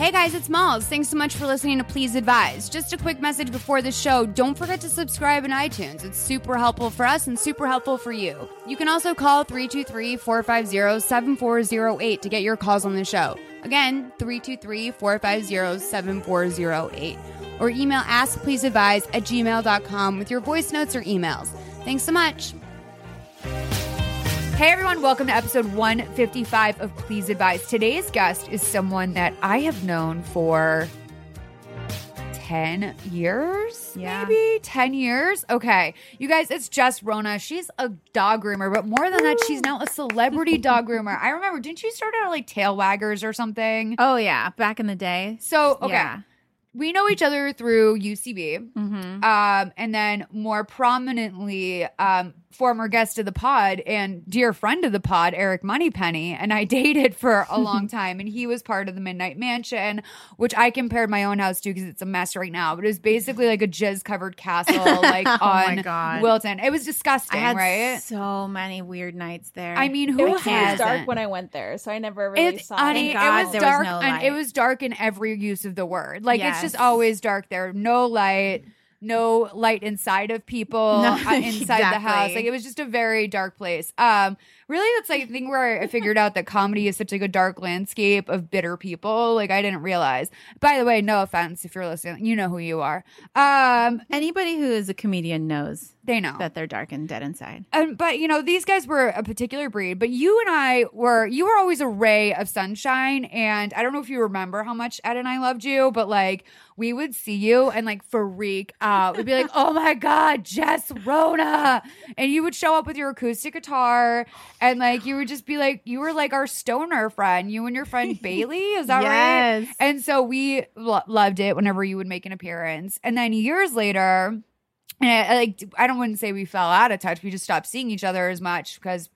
Hey guys, it's Malls. Thanks so much for listening to Please Advise. Just a quick message before the show. Don't forget to subscribe in iTunes. It's super helpful for us and super helpful for you. You can also call 323 450 7408 to get your calls on the show. Again, 323 450 7408. Or email askpleaseadvise at gmail.com with your voice notes or emails. Thanks so much. Hey everyone, welcome to episode 155 of Please Advise. Today's guest is someone that I have known for 10 years, Yeah. maybe 10 years. Okay, you guys, it's Jess Rona. She's a dog groomer, but more than that, she's now a celebrity dog groomer. I remember, didn't you start out like tail waggers or something? Oh yeah, back in the day. So, okay. Yeah. We know each other through UCB. Mm-hmm. Um, and then more prominently, um, former guest of the pod and dear friend of the pod, Eric Moneypenny, and I dated for a long time. And he was part of the Midnight Mansion, which I compared my own house to because it's a mess right now. But it was basically like a jizz covered castle, like Oh on Wilton. It was I disgusting, had right? so many weird nights there. I mean, It who was hasn't? dark when I went there, so I never really It's saw honey, it. it was there was dark, no and it was dark in every use of the word. Like it's just always dark there. No light, no light inside of people, No, uh, inside the house. Like it was just a very dark place. Um, really, that's like the thing where I figured out that comedy is such like a dark landscape of bitter people. Like I didn't realize. By the way, no offense if you're listening, you know who you are. Um, Anybody who is a comedian knows they know that they're dark and dead inside. um, but you know these guys were a particular breed but you and i were you were always a ray of sunshine and i don't know if you remember how much ed and i loved you but like we would see you and like freak out. We'd be like oh my god jess rona. And you would show up with your acoustic guitar and like you would just be like you were like our stoner friend you and your friend bailey is that right? And so we lo- loved it whenever you would make an appearance. And then years later and I, like I don't wouldn't say we fell out of touch. We just stopped seeing each other as much because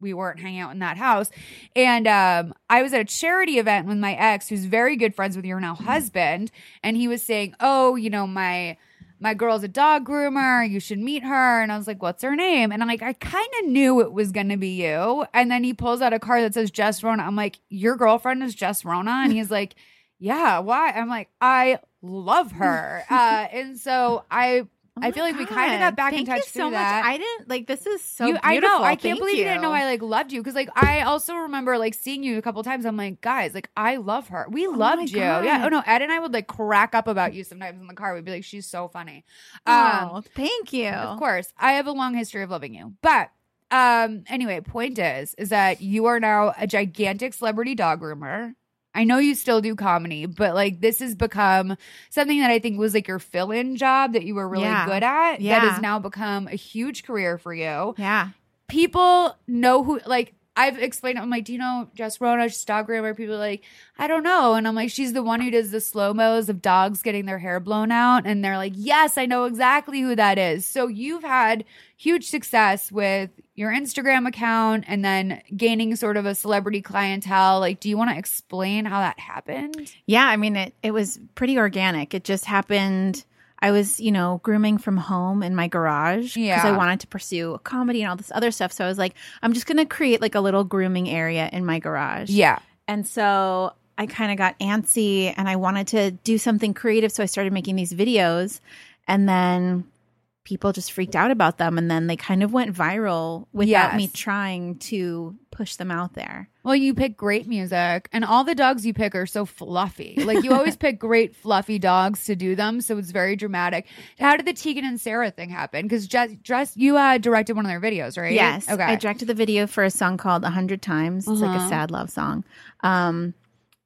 we weren't hanging out in that house. And um, I was at a charity event with my ex, who's very good friends with your now husband, and he was saying, "Oh, you know my." My girl's a dog groomer. You should meet her. And I was like, what's her name? And I'm like, I kind of knew it was going to be you. And then he pulls out a card that says Jess Rona. I'm like, your girlfriend is Jess Rona? And he's like, yeah, why? I'm like, I love her. uh, and so I Oh I feel like we kind of got back in Thank touch you so through much. that. I didn't like this is so you, I know. I can't Thank believe you. didn't know. I like loved you because like I also remember like seeing you a couple times. I'm like, guys, like I love her. We my loved you. Yeah. Oh no, Ed and I would like crack up about you sometimes in the car. We'd be like, she's so funny. Um, oh, thank you. of course, I have a long history of loving you, but. Um. Anyway, point is, is that you are now a gigantic celebrity dog groomer. I know you still do comedy, but like this has become something that I think was like your fill-in job that you were really Yeah. good at. yeah. That has now become a huge career for you Yeah. people know who like I've explained it. I'm like, do you know Jess Rona? She's dog groomer. People are like, I don't know. And I'm like, she's the one who does the slow mos of dogs getting their hair blown out. And they're like, yes, I know exactly who that is. So you've had huge success with your Instagram account and then gaining sort of a celebrity clientele. Like, do you want to explain how that happened? Yeah, I mean it it was pretty organic. It just happened I was, you know, grooming from home in my garage because Yeah. I wanted to pursue comedy and all this other stuff. So I was like, I'm just going to create like a little grooming area in my garage. Yeah. And so I kind of got antsy and I wanted to do something creative. So I started making these videos and then people just freaked out about them. And then they kind of went viral without me trying to push them out there. Well, you pick great music, and all the dogs you pick are so fluffy. Like you always pick great fluffy dogs to do them, so it's very dramatic. How did the Tegan and Sara thing happen? Because just, just you uh, directed one of their videos, right? Yes. Okay. I directed the video for a song called A Hundred Times. It's like Uh-huh. a sad love song. Um,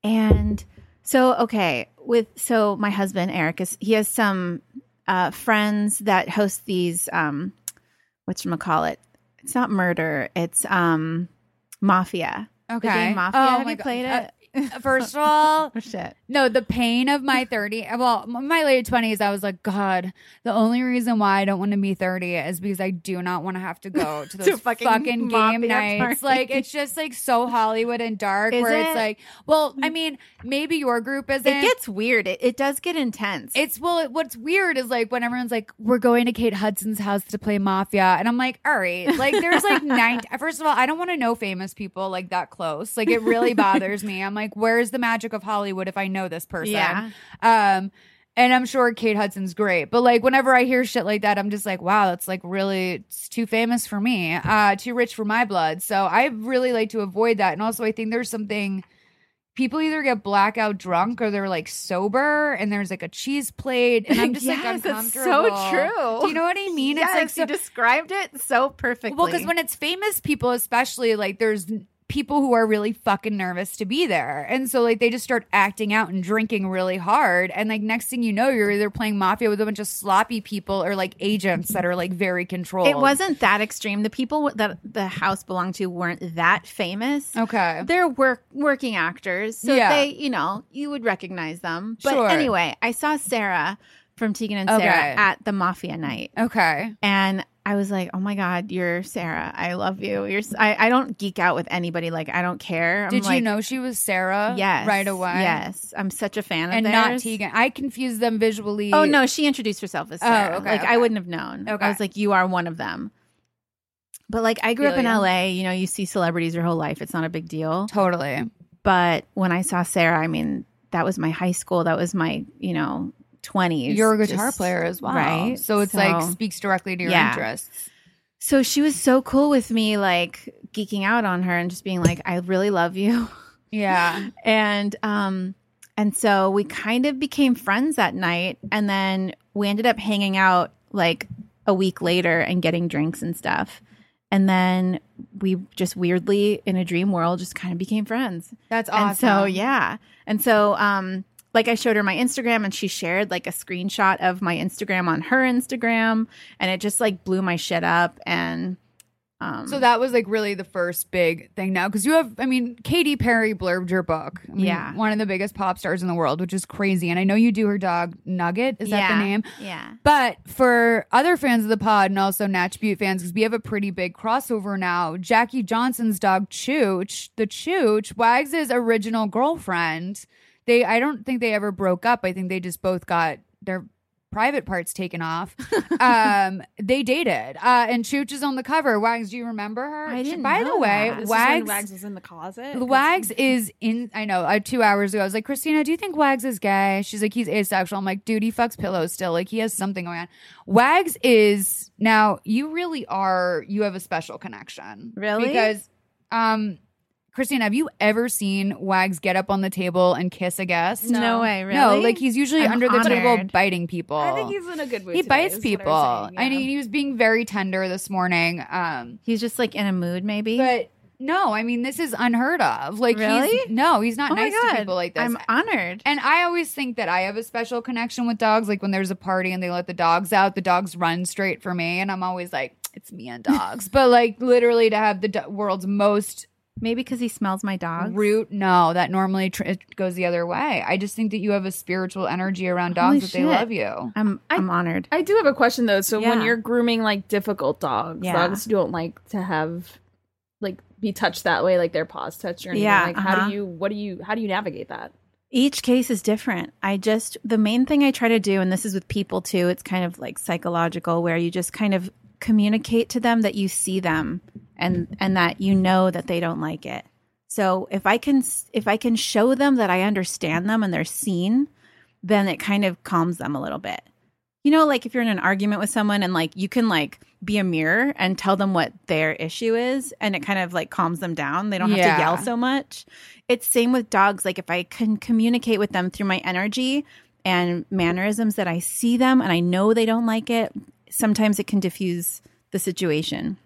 and so, okay, with so my husband Eric is he has some uh, friends that host these um, what call it? It's not murder. It's um, mafia. okay. The game Mafia. Oh Have you God. played Uh, it? first of all, Oh, shit. no, the pain of my 30, well, my late 20s, I was like, God, the only reason why I don't want to be 30 is because I do not want to have to go to those To fucking fucking, game nights. parties. Like, it's just like so Hollywood and dark Is where it? it's like, well, I mm. mean, maybe your group isn't. It gets weird. It, it does get intense. It's well, it, what's weird is like when everyone's like, "We're going to Kate Hudson's house to play Mafia," and I'm like, "All right." Like, there's like nine. First of all, I don't want to know famous people like that close. Like, it really bothers me. I'm like, "Where's the magic of Hollywood if I know this person?" Yeah. Um, and I'm sure Kate Hudson's great, but like whenever I hear shit like that, I'm just like, "Wow, that's like really it's too famous for me. Uh, too rich for my blood." So I really like to avoid that. And also, I think there's something people either get blackout drunk or they're like sober and there's like a cheese plate and I'm just like Yes, that's so true. Do you know what I mean? yes, it's like so you described it so perfectly. well because when it's famous people especially like there's people who are really fucking nervous to be there. And so like they just start acting out and drinking really hard and like next thing you know you're either playing mafia with a bunch of sloppy people or like agents that are like very controlled. it wasn't that extreme. The people that the house belonged to weren't that famous. Okay. They're work working actors, so Yeah. they, you know, you would recognize them. But Sure. anyway, I saw Sara from Tegan and Okay. Sara at the Mafia night, Okay. and I was like, "Oh my god, you're Sara. I love you. You're. I, I don't geek out with anybody. Like I don't care. I'm Did you know she was Sara? Yes, Right away. Yes, I'm such a fan of And not. Tegan. I confuse them visually. Oh no, she introduced herself as oh, Sara. Oh, okay, like okay. I wouldn't have known. Okay. I was like, you are one of them. But like I grew up in. LA, you know, you see celebrities your whole life. It's not a big deal. Totally. But when I saw Sara, I mean, that was my high school. That was my, you know, twenties. You're a guitar player as well. right? So it's like speaks directly to your Yeah. interests. So she was so cool with me, like geeking out on her and just being like, I really love you. Yeah. and um and so we kind of became friends that night and then we ended up hanging out like a week later and getting drinks and stuff and then we just weirdly in a dream world just kind of became friends That's awesome. and so yeah and so um like I showed her my Instagram and she shared like a screenshot of my Instagram on her Instagram and it just like blew my shit up and um So that was like really the first big thing now because you have, I mean, Katy Perry blurbed your book. I mean, Yeah. One of the biggest pop stars in the world, which is crazy. And I know you do her dog Nugget. Is that the name? Yeah. But for other fans of the pod and also Natch Beaut fans, because we have a pretty big crossover now, Jackie Johnson's dog Chooch, the Chooch, Wags' original girlfriend, they I don't think they ever broke up. I think they just both got their private parts taken off. um, they dated. Uh, and Chooch is on the cover. Wags, do you remember her? I didn't By the way, that. This is Wags Wags was in the closet. Wags is in. I know. Uh, two hours ago, I was like, Christina, do you think Wags is gay? She's like, he's asexual. I'm like, dude, he fucks pillows still. Like, he has something going on. Wags is now. You really are. You have a special connection, Really? Because, um, Christina, have you ever seen Wags get up on the table and kiss a guest? No, way, really? No, like he's usually I'm under the table biting people. I think he's in a good mood. he today, bites people. I'm saying, I mean, he was being very tender this morning. Um, He's just like in a mood, maybe. but no, I mean this is unheard of. Like Really? he's no, he's not oh nice to people like this. I'm honored. and I always think that I have a special connection with dogs. Like when there's a party and they let the dogs out, the dogs run straight for me, and I'm always like, it's me and dogs. but like literally to have the do- world's most Maybe because he smells my dog. root, no, that normally tr- it goes the other way. I just think that you have a spiritual energy around Holy dogs that they love you. I'm I'm honored. I do have a question though. So when Yeah. you're grooming like difficult dogs, Yeah. dogs don't like to have like be touched that way, like their paws touched or anything. Yeah, Like how uh-huh. do you what do you how do you navigate that? Each case is different. I just the main thing I try to do, and this is with people too. It's kind of like psychological, where you just kind of communicate to them that you see them and and that you know that they don't like it. So if I can if I can show them that I understand them and they're seen, then it kind of calms them a little bit. You know, like if you're in an argument with someone and like you can like be a mirror and tell them what their issue is and it kind of like calms them down. They don't have Yeah. to yell so much. It's same with dogs. Like if I can communicate with them through my energy and mannerisms that I see them and I know they don't like it, sometimes it can diffuse the situation.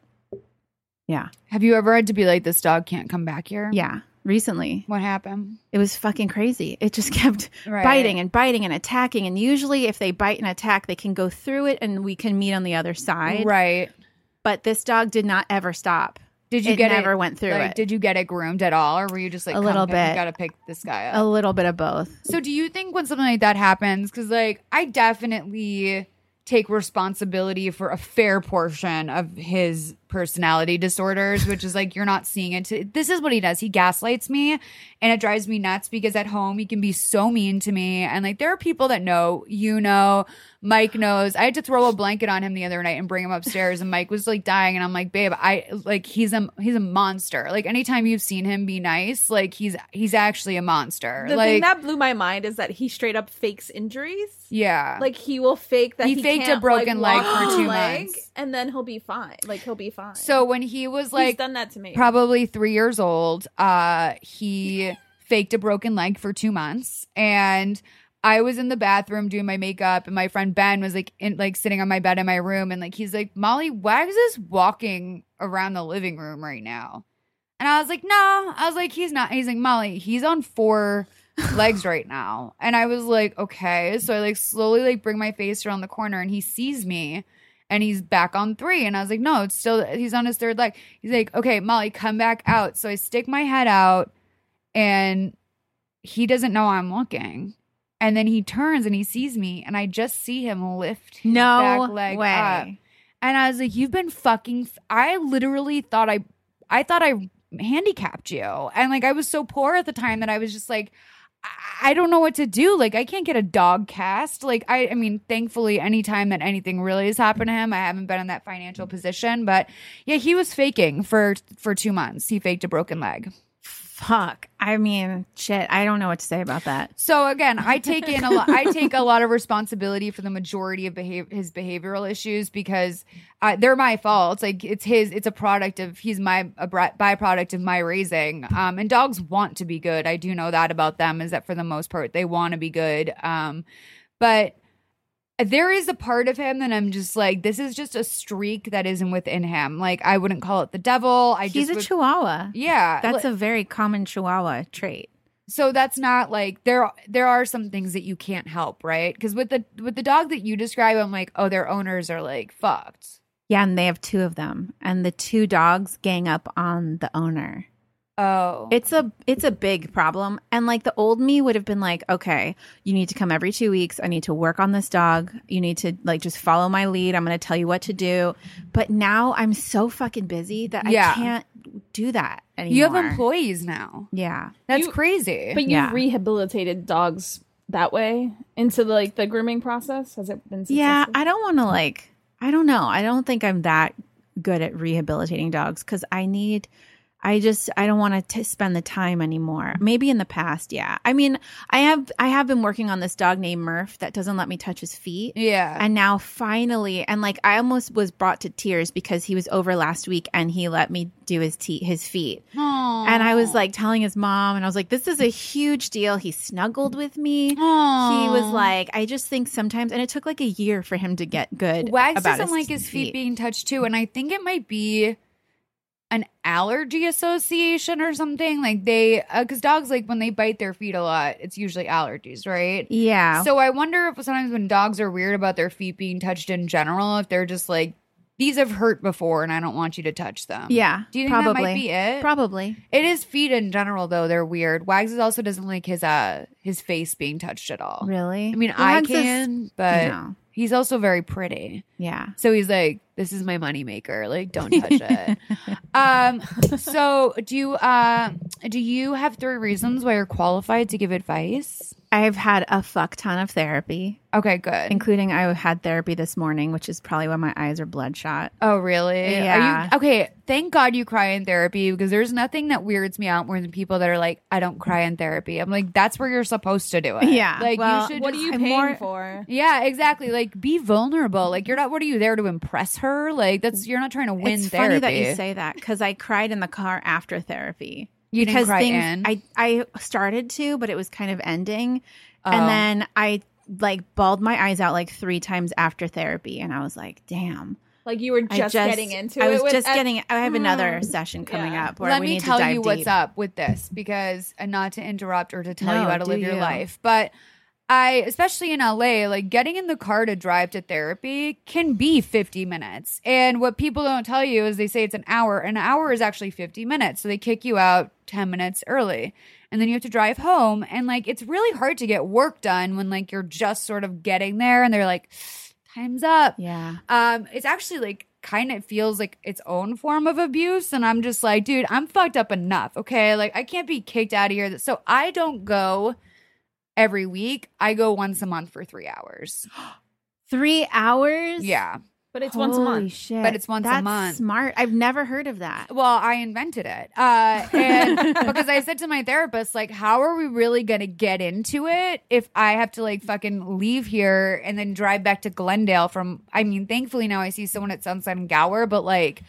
Yeah. Have you ever had to be like, this dog can't come back here? Yeah. Recently, What happened? it was fucking crazy. It just kept Right. biting and biting and attacking. And usually, if they bite and attack, they can go through it and we can meet on the other side. Right. But this dog did not ever stop. Did you it get never it, went through like, it. Did you get it groomed at all, or were you just like A little bit. Got to pick this guy up. a little bit of both. So do you think when something like that happens, because like I definitely take responsibility for a fair portion of his personality disorders, which is like you're not seeing it. To, this is what he does. He gaslights me, and it drives me nuts because at home he can be so mean to me, and like there are people that know, you know, Mike knows. I had to throw a blanket on him the other night and bring him upstairs, and Mike was like dying, and I'm like, babe, I like he's a he's a monster. Like anytime you've seen him be nice, like he's he's actually a monster. The like thing that blew my mind is that he straight up fakes injuries. yeah, Like he will fake that He he, faked a broken like, leg for two a leg, months. And then he'll be fine. Like he'll be fine. So when he was like he's done that to me. probably three years old, uh, he faked a broken leg for two months, and I was in the bathroom doing my makeup, and my friend Ben was like in like sitting on my bed in my room, and like he's like, Molly, Wags is this walking around the living room right now, and I was like, no, I was like, he's not. He's like, Molly, he's on four. legs right now and i was like okay so i like slowly like bring my face around the corner and he sees me and he's back on three. And I was like, no, it's still, he's on his third leg. He's like, okay, Molly, come back out. So I stick my head out and he doesn't know I'm looking. And then he turns and he sees me and I just see him lift his No back leg way. up. And I was like, you've been fucking, f- I literally thought I, I thought I handicapped you. And like, I was so poor at the time that I was just like, I- don't know what to do. Like, I can't get a dog cast. Like, I, I mean, thankfully, anytime that anything really has happened to him, I haven't been in that financial position. But yeah, he was faking for for two months. He faked a broken leg. Fuck. I mean, shit. I don't know what to say about that. So again, I take in a lot. I take a lot of responsibility for the majority of behavior, his behavioral issues because uh, they're my fault. Like it's his. It's a product of he's my a byproduct of my raising. Um, and dogs want to be good. I do know that about them. Is that for the most part they want to be good. Um, but there is a part of him that I'm just like, this is just a streak that isn't within him. Like I wouldn't call it the devil. I He's a would- chihuahua. yeah. That's li- a very common chihuahua trait. so that's not like there there are some things that you can't help right because with the with the dog that you describe i'm like oh their owners are like fucked Yeah, and they have two of them, and the two dogs gang up on the owner. Oh It's a it's a big problem. And like the old me would have been like, okay, you need to come every 2 weeks. I need to work on this dog. You need to like just follow my lead. I'm going to tell you what to do. But now I'm so fucking busy that Yeah. I can't do that anymore. you have employees now Yeah. that's You- crazy but you Yeah. rehabilitated dogs that way into the, like the grooming process. Has it been? Successful? Yeah, I don't want to like I don't know. I don't think I'm that good at rehabilitating dogs cuz I need I just I don't want to spend the time anymore. Maybe in the past, yeah. I mean, I have I have been working on this dog named Murph that doesn't let me touch his feet. yeah And now finally, and like I almost was brought to tears because he was over last week and he let me do his te- his feet. Aww. And I was like telling his mom, and I was like, "This is a huge deal." He snuggled with me. Aww. He was like, "I just think sometimes," and it took like a year for him to get good. wags doesn't like his feet being touched too and i think it might be an allergy association or something like they because dogs like when they bite their feet a lot it's usually allergies right Yeah. So I wonder if sometimes when dogs are weird about their feet being touched in general, if they're just like, these have hurt before and I don't want you to touch them. yeah. Do you think probably. that might be it? Probably. It is feet in general though, they're weird. Wags also doesn't like his uh his face being touched at all. Really? I mean I Wags is- can, but No. he's also very pretty. Yeah. So he's like, this is my moneymaker. Like, don't touch it. um, so do you uh do you have three reasons why you're qualified to give advice? I've had a fuck ton of therapy, Okay, good. including I had therapy this morning, which is probably why my eyes are bloodshot. Oh, really? Yeah. Are you, okay. Thank God you cry in therapy because there's nothing that weirds me out more than people that are like, I don't cry in therapy. I'm like, that's where you're supposed to do it. Yeah. Like, Well, you should. What are you I'm paying more- for? Yeah, exactly. Like, be vulnerable. Like, you're not. What are you there to impress her? Like, that's you're not trying to win it's therapy. funny that you say that because I cried in the car after therapy. You didn't because cry things in? I I started to, but it was kind of ending, Oh. and then I like bawled my eyes out like three times after therapy, and I was like, damn. Like you were I just, getting into I it. was with- just at- getting. I have another session coming Yeah. up where Let we me need tell to dive you what's deep. up with this because, and not to interrupt or to tell No, you how to do live your life, but I, especially in LA, like getting in the car to drive to therapy can be 50 minutes. And what people don't tell you is they say it's an hour. An hour is actually 50 minutes. So they kick you out 10 minutes early. And then you have to drive home. And like, it's really hard to get work done when like you're just sort of getting there and they're like, time's up. Yeah. Um, it's actually like kind of feels like its own form of abuse. And I'm just like, dude, I'm fucked up enough. Okay. Like, I can't be kicked out of here. So I don't go every week. I go once a month for three hours. Three hours? Yeah. But it's once a month. Shit. But it's once a month. Smart. I've never heard of that. Well, I invented it. Uh, and because I said to my therapist, like, how are we really going to get into it if I have to like fucking leave here and then drive back to Glendale from, I mean, thankfully now I see someone at Sunset and Gower, but like,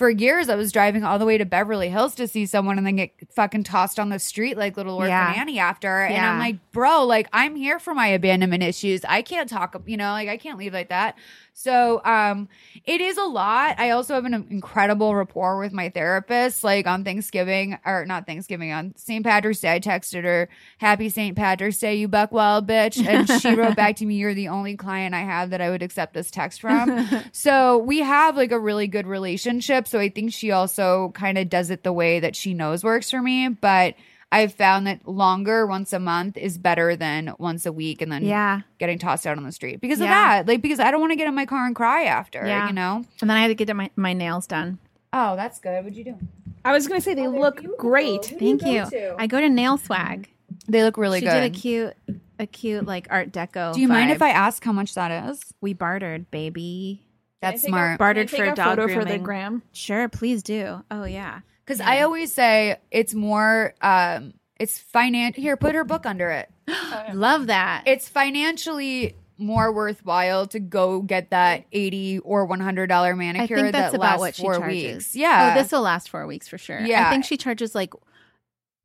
for years, I was driving all the way to Beverly Hills to see someone and then get fucking tossed on the street like little orphan Yeah. Annie after. And I'm like, bro, like I'm here for my abandonment issues. I can't talk, you know, like I can't leave like that. So um it is a lot. I also have an incredible rapport with my therapist. Like on Thanksgiving, or not Thanksgiving, on St. Patrick's Day, I texted her, Happy St. Patrick's Day, you buck wild bitch. And she wrote back to me, You're the only client I have that I would accept this text from. so we have like a really good relationship. So I think she also kind of does it the way that she knows works for me. But I've found that longer once a month is better than once a week and then Yeah. getting tossed out on the street because of that. Like because I don't want to get in my car and cry after, Yeah. you know? And then I had to get my, my nails done. Oh, that's good. What'd you do? I was gonna say they oh, look great. Thank you. I go to Nail Swag. They look really she good. did a cute, a cute like Art Deco. do you mind if. I ask how much that is? We bartered, baby. That's Can I smart. Bartered for take a dog photo for the gram. Sure, please do. Oh yeah. Because I always say it's more um it's finan here, put her book under it. Love that. It's financially more worthwhile to go get that eighty or one hundred dollar I manicure think that's that about lasts what she four charges. weeks. Yeah. Oh, this will last four weeks for sure. Yeah. I think she charges like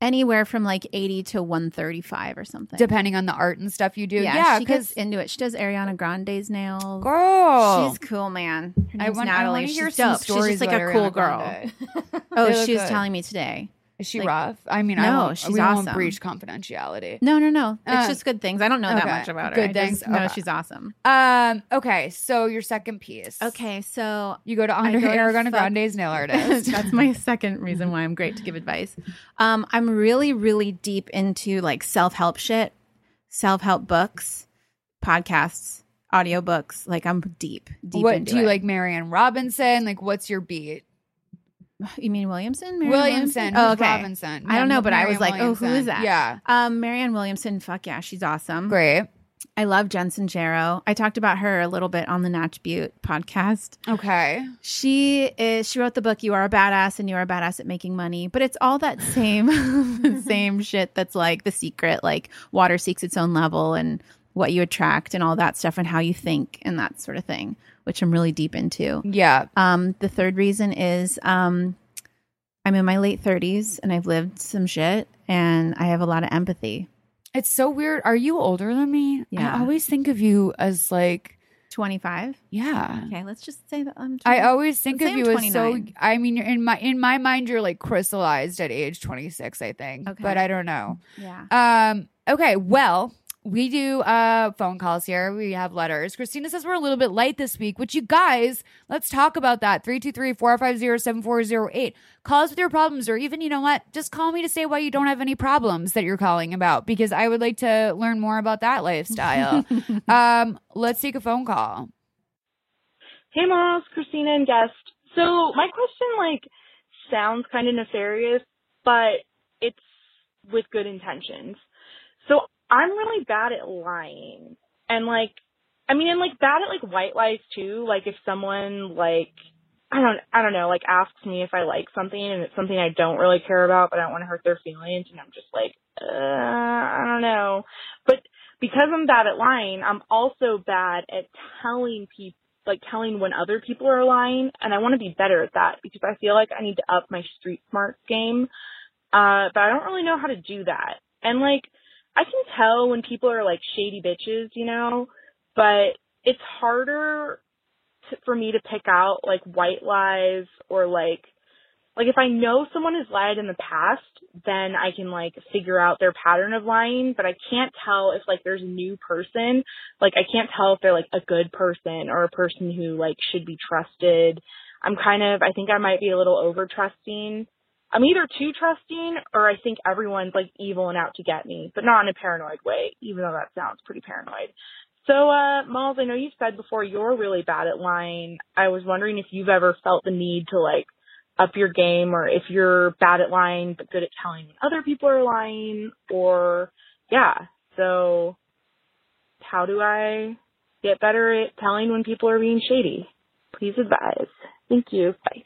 anywhere from like eighty to one thirty five or something. depending on the art and stuff you do. yeah, Yeah, she because gets into it. She does Ariana Grande's nails. girl, She's cool, man. Her I name's want, I want to hear She's some dope. She's stories just like about a cool Ariana girl. Oh, she was good. telling me today. Is she Like- rough? I mean, I No, won't, she's we won't breach confidentiality. No, no, no. It's Uh, just good things. I don't know that much about her. Good I things. just Okay. she's awesome. Um. Okay. So your second piece. Okay, so You go to I Andre go to Grande's nail artist. That's my second reason why I'm great to give advice. Um, I'm really, really deep into like self help shit, self help books, podcasts, audiobooks. Like I'm deep, deep what do you it. like, Marianne Robinson? Like, what's your beat? You mean Williamson? Marianne Williamson. Oh, okay. Robinson. I don't know, but I was Marianne like, oh, who is that? Yeah. Um, Marianne Williamson. Fuck yeah, she's awesome. Great. I love Jen Sincero. I talked about her a little bit on the Natch Beaut podcast. Okay. She is she wrote the book You Are a Badass and You Are a Badass at Making Money, but it's all that same same shit that's like the secret, like water seeks its own level and what you attract and all that stuff and how you think and that sort of thing, which I'm really deep into. Yeah. Um, the third reason is um, I'm in my late 30s and I've lived some shit and I have a lot of empathy. It's so weird. Are you older than me? Yeah. I always think of you as like, 25. yeah. Okay, let's just say that I'm. I always think Let's of you as so. I mean, you're in my in my mind, you're like crystallized at age 26. I think, Okay. but I don't know. yeah. Um. Okay. Well, we do uh phone calls here. We have letters. Christina says we're a little bit light this week, which you guys, let's talk about that. 323-450-7408. Call us with your problems, or even you know what, just call me to say why you don't have any problems that you're calling about, because I would like to learn more about that lifestyle. um. Let's take a phone call. Hey, Moss, Christina, and guest. So my question, like, sounds kind of nefarious, but it's with good intentions. I'm really bad at lying, and like, I mean, I'm like bad at like white lies too. Like, if someone like, I don't, I don't know, like asks me if I like something and it's something I don't really care about, but I don't want to hurt their feelings, and I'm just like, uh, I don't know. But because I'm bad at lying, I'm also bad at telling people like telling when other people are lying and I want to be better at that because I feel like I need to up my street smarts game. Uh but I don't really know how to do that. And like I can tell when people are like shady bitches, you know, but it's harder to, for me to pick out like white lies or like like if I know someone has lied in the past, then I can like figure out their pattern of lying, but I can't tell if like there's a new person. Like I can't tell if they're like a good person or a person who like should be trusted. I'm kind of I think I might be a little over trusting. I'm either too trusting or I think everyone's like evil and out to get me, but not in a paranoid way, even though that sounds pretty paranoid. So, uh, Malls, I know you've said before you're really bad at lying. I was wondering if you've ever felt the need to like up your game or if you're bad at lying but good at telling when other people are lying or yeah. So how do I get better at telling when people are being shady? Please advise. Thank you. Bye.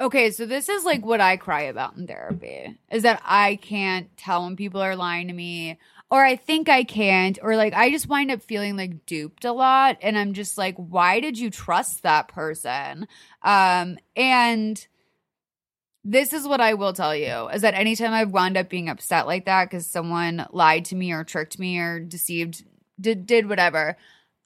Okay, so this is like what I cry about in therapy is that I can't tell when people are lying to me or I think I can't or like I just wind up feeling like duped a lot and I'm just like why did you trust that person? Um and this is what I will tell you is that anytime I've wound up being upset like that cuz someone lied to me or tricked me or deceived did did whatever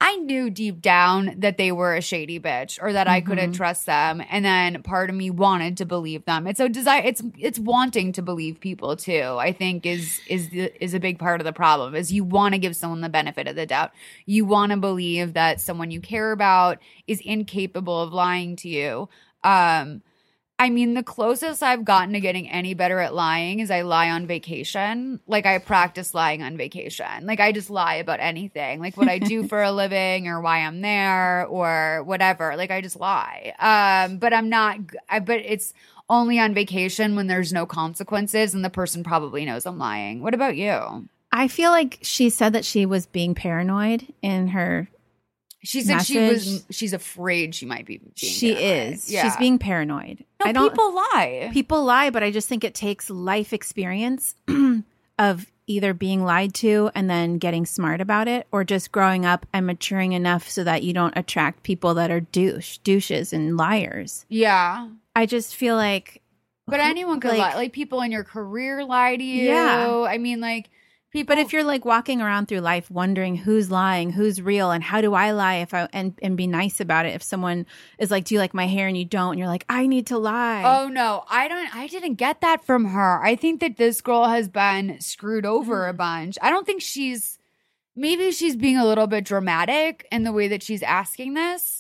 I knew deep down that they were a shady bitch or that I couldn't Mhm. trust them and then part of me wanted to believe them. It's a desire it's it's wanting to believe people too. I think is is the, is a big part of the problem. Is you want to give someone the benefit of the doubt. You want to believe that someone you care about is incapable of lying to you. Um I mean, the closest I've gotten to getting any better at lying is I lie on vacation. Like I practice lying on vacation. Like I just lie about anything, like what I do for a living or why I'm there or whatever. Like I just lie. Um, but I'm not. I, but it's only on vacation when there's no consequences, and the person probably knows I'm lying. What about you? I feel like she said that she was being paranoid in her. She said she was. She's afraid she might be. Being she paranoid. is. Yeah. She's being paranoid. No, I don't. people lie. people lie, but I just think it takes life experience of either being lied to and then getting smart about it, or just growing up and maturing enough so that you don't attract people that are douche, douches, and liars. yeah. I just feel like. But anyone could Like- lie. Like people in your career lie to you. Yeah. I mean, like But if you're like walking around through life wondering who's lying, who's real, and how do I lie if I and and be nice about it, if someone is like, "Do you like my hair?" and you don't, and you're like, "I need to lie." Oh no, I don't. I didn't get that from her. I think that this girl has been screwed over a mm. bunch. I don't think she's. Maybe she's being a little bit dramatic in the way that she's asking this.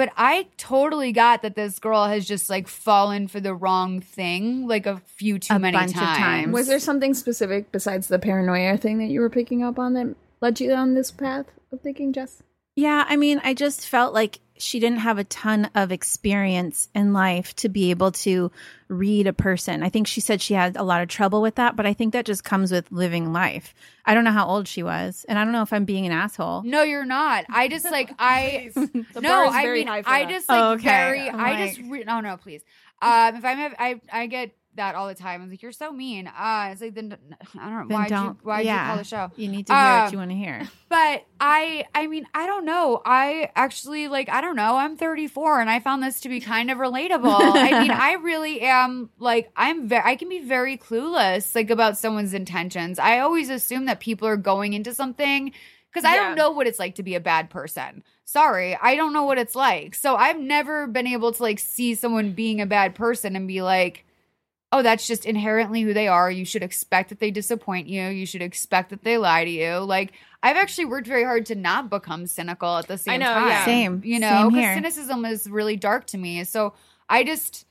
But I totally got that this girl has just like fallen for the wrong thing like a few too A many bunch of times. times. Was there something specific besides the paranoia thing that you were picking up on that led you down this path of thinking, Jess? Yeah, I mean, I just felt like she didn't have a ton of experience in life to be able to read a person. I think she said she had a lot of trouble with that, but I think that just comes with living life. I don't know how old she was, and I don't know if I'm being an asshole. No, you're not. I just like I The no. bar is I very mean, high for I that. just like Oh, okay. very. I'm I just re- no, no, please. Um, if I'm have, I I get that all the time. I was like, you're so mean. Uh, it's like then I don't know why don't. you why yeah, you call the show. You need to hear Um, what you want to hear. But I I mean I don't know. I actually like I don't know. I'm 34 and I found this to be kind of relatable. I mean I really am like I'm very I can be very clueless like about someone's intentions. I always assume that people are going into something because I Yeah. don't know what it's like to be a bad person. Sorry, I don't know what it's like. So I've never been able to like see someone being a bad person and be like, oh, that's just inherently who they are. You should expect that they disappoint you. You should expect that they lie to you. Like I've actually worked very hard to not become cynical at the same know, time. yeah. Same, You know, because cynicism is really dark to me. So I just,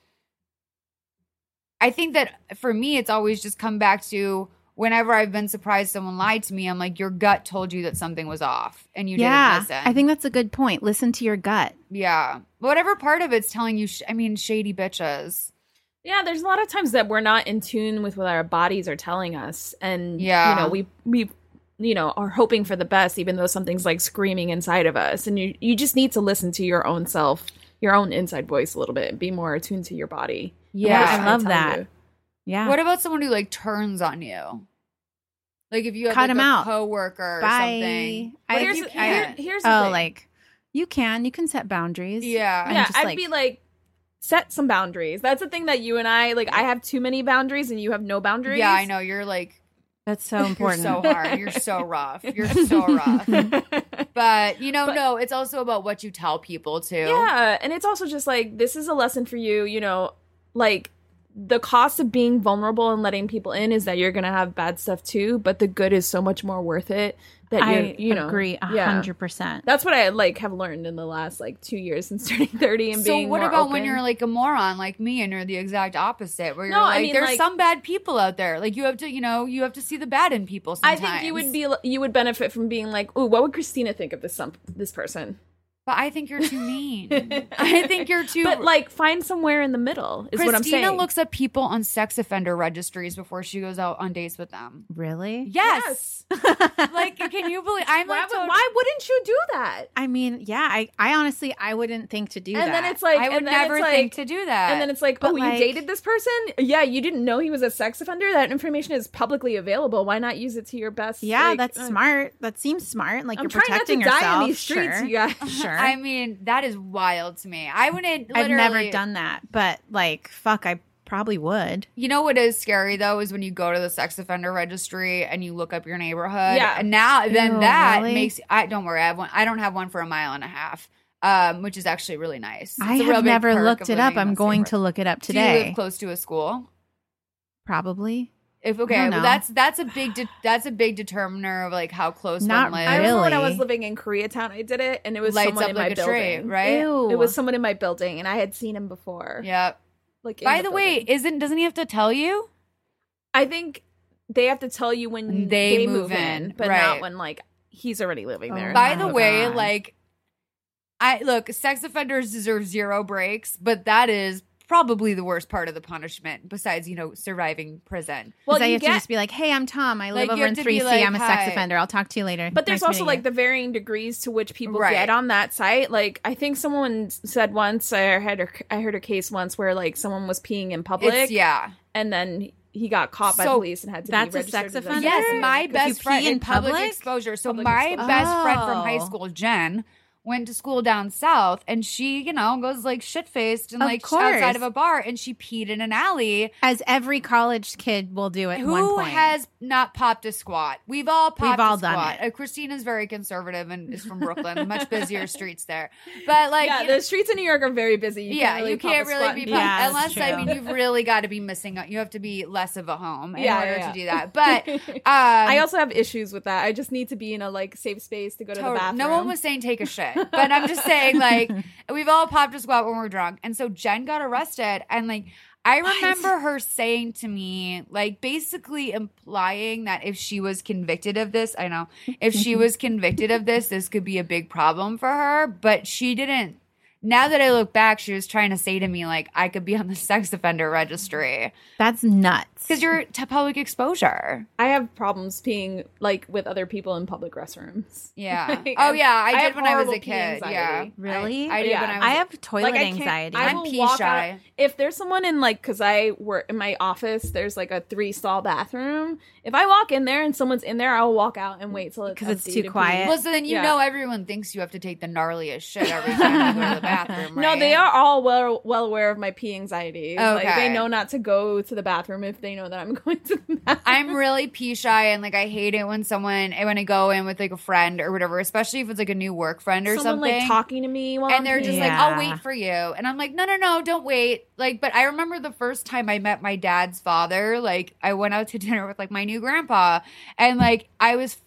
I think that for me, it's always just come back to whenever I've been surprised someone lied to me, I'm like, your gut told you that something was off and you yeah, didn't listen. I think that's a good point. Listen to your gut. yeah. Whatever part of it's telling you, sh- I mean, shady bitches. Yeah, there's a lot of times that we're not in tune with what our bodies are telling us, and Yeah. you know, we we you know are hoping for the best, even though something's like screaming inside of us, and you you just need to listen to your own self, your own inside voice a little bit, and be more attuned to your body. Yeah. I love that. you. Yeah. What about someone who like turns on you? Like if you have Cut like him a out. coworker or Bye. something. I- What here's, you can't? here's the oh, thing. like you can. You can set boundaries. Yeah. Yeah, just, I'd like- be like. Set some boundaries. That's the thing that you and I like. I have too many boundaries, and you have no boundaries. Yeah, I know. You're like That's so You're important. so hard. You're so rough. You're so rough. But you know, no, it's also about what you tell people too. Yeah, and it's also just like this is a lesson for you, you know, like the cost of being vulnerable and letting people in is that you're gonna have bad stuff too, but the good is so much more worth it that I you know agree a yeah. hundred percent. That's what I like have learned in the last like two years since turning thirty and So being So what about when you're like a moron like me and you're the exact opposite where you're No, I like mean, there's like- some bad people out there. Like you have to, you know, you have to see the bad in people I think you would be you would benefit from being like, oh, what would Christina think of this some this person? But I think you're too mean. I think you're too But like, find somewhere in the middle is what I'm Christina looks up people on sex offender registries before she goes out on dates with them. Really? Yes. like, can you believe? I'm why, like, would- tot- why wouldn't you do that? I mean, yeah. I, I honestly, I wouldn't think to do and that. And then it's like, I would never it's think like- to do that. And then it's like, But, oh, like- you dated this person? Yeah, you didn't know he was a sex offender. That information is publicly available. Why not use it to your best? yeah, like, that's uh, smart. That seems smart. Like I'm you're trying not to protecting die yourself. in these streets, sure. you guys. Sure. I mean, that is wild to me. I wouldn't. I've never done that, but like, fuck, I probably would. You know what is scary though is when you go to the sex offender registry and you look up your neighborhood. Yeah. And now then Ew, that really? makes I don't worry. I have one. I don't have one for a mile and a half, um, which is actually really nice. It's I a have big never looked it up. I'm going to look it up Do you today. live close to a school? Probably. If okay, well, that's that's a big de- that's a big determiner of like how close Not one I remember when I was living in Koreatown, I did it, and it was Lights someone up in like my a building. tree, right? Ew. It was someone in my building, and I had seen him before. Yep. Like, By the, way, isn't doesn't he have to tell you? I think they have to tell you when They they, move move, in, in, but right. not when like he's already living oh there. Oh By the way, God. like I look, sex offenders deserve zero breaks, but that is probably the worst part of the punishment besides, you know, surviving prison. well, Because I you have get, to just be like, hey, I'm Tom. I live Like, over in have to be 3C. like, I'm a sex "Hi." offender. I'll talk to you later. But there's Nice also like you." the varying degrees to which people Right. get on that site. Like I think someone said once I had I heard a case once where like someone was peeing in public, It's yeah. and then he got caught by So, police and had to that's be a registered as a sex offender? Yes, my best friend in in public, public? exposure. So Public my exposure. best friend from high Oh. school, Jen, went to school down south, and she, you know, goes like shit faced and Of like course. outside of a bar, and she peed in an alley. As every college kid will do at one Who point. has not popped a squat? We've all popped all a done squat. it. Uh, Christina's very conservative and is from Brooklyn, much busier streets there. But like, yeah, you know- the streets in New York are very busy. You yeah, can't really you can't a really be and Yeah, pop- that's unless I mean you've really got to be missing. out. You have to be less of a home in Yeah, order yeah, to do that. But um, I also have issues with that. I just need to be in a like safe space to go to the bathroom. No one was saying take a shit, but I'm just saying like we've all popped a squat when we're drunk, and so Jen got arrested, and like I remember her saying to me, like basically implying that if she was convicted of this, I know if she was convicted of this, this could be a big problem for her, but she didn't. Now that I look back, she was trying to say to me like I could be on the sex offender registry That's nuts. because you're to public exposure. I have problems peeing like with other people in public restrooms. Yeah. Like, oh yeah, I, I did when I was a horrible pee kid. Yeah. Really? I, I did Yeah. when I was. I have toilet Like, I can't- anxiety. I I'm pee shy. out- if there's someone in like, because I work in my office, there's like a three stall bathroom. If I walk in there and someone's in there, I'll walk out and wait till it's 'Cause it's empty too to pee. quiet. Well, so then you Yeah. know everyone thinks you have to take the gnarliest shit every time you go to the bathroom. No, right? they are all well well aware of my pee anxiety. Like they know not to go to the bathroom if they know that I'm going to the bathroom. I'm really pee shy and like I hate it when someone when I go in with like a friend or whatever, especially if it's like a new work friend or someone something. like talking to me while and they're just peeing. like, I'll wait for you. And I'm like, no, no, no, don't wait. Like, but I remember the first time I met my dad's father, like, I went out to dinner with like my new grandpa, and like, I was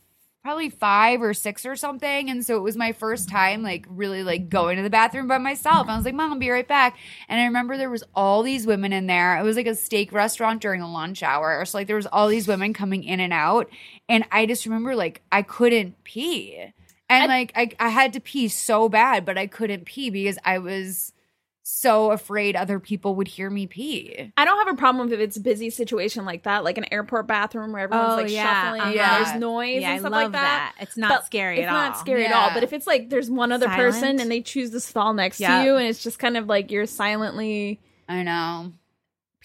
probably five or six or something. And so it was my first time, like, really like going to the bathroom by myself. I was like, Mom, I'll be right back. And I remember there was all these women in there. It was like a steak restaurant during a lunch hour. So like there was all these women coming in and out. And I just remember like I couldn't pee. And like I, I had to pee so bad, but I couldn't pee because I was so afraid other people would hear me pee. I don't have a problem if it's a busy situation like that, like an airport bathroom where everyone's Oh, like yeah, shuffling, uh-huh. and Yeah. there's noise yeah, and stuff love like that. It's not But scary it's at all. not scary at all. But if it's like there's one other Silent. person and they choose to stall next Yeah. to you, and it's just kind of like you're silently I know.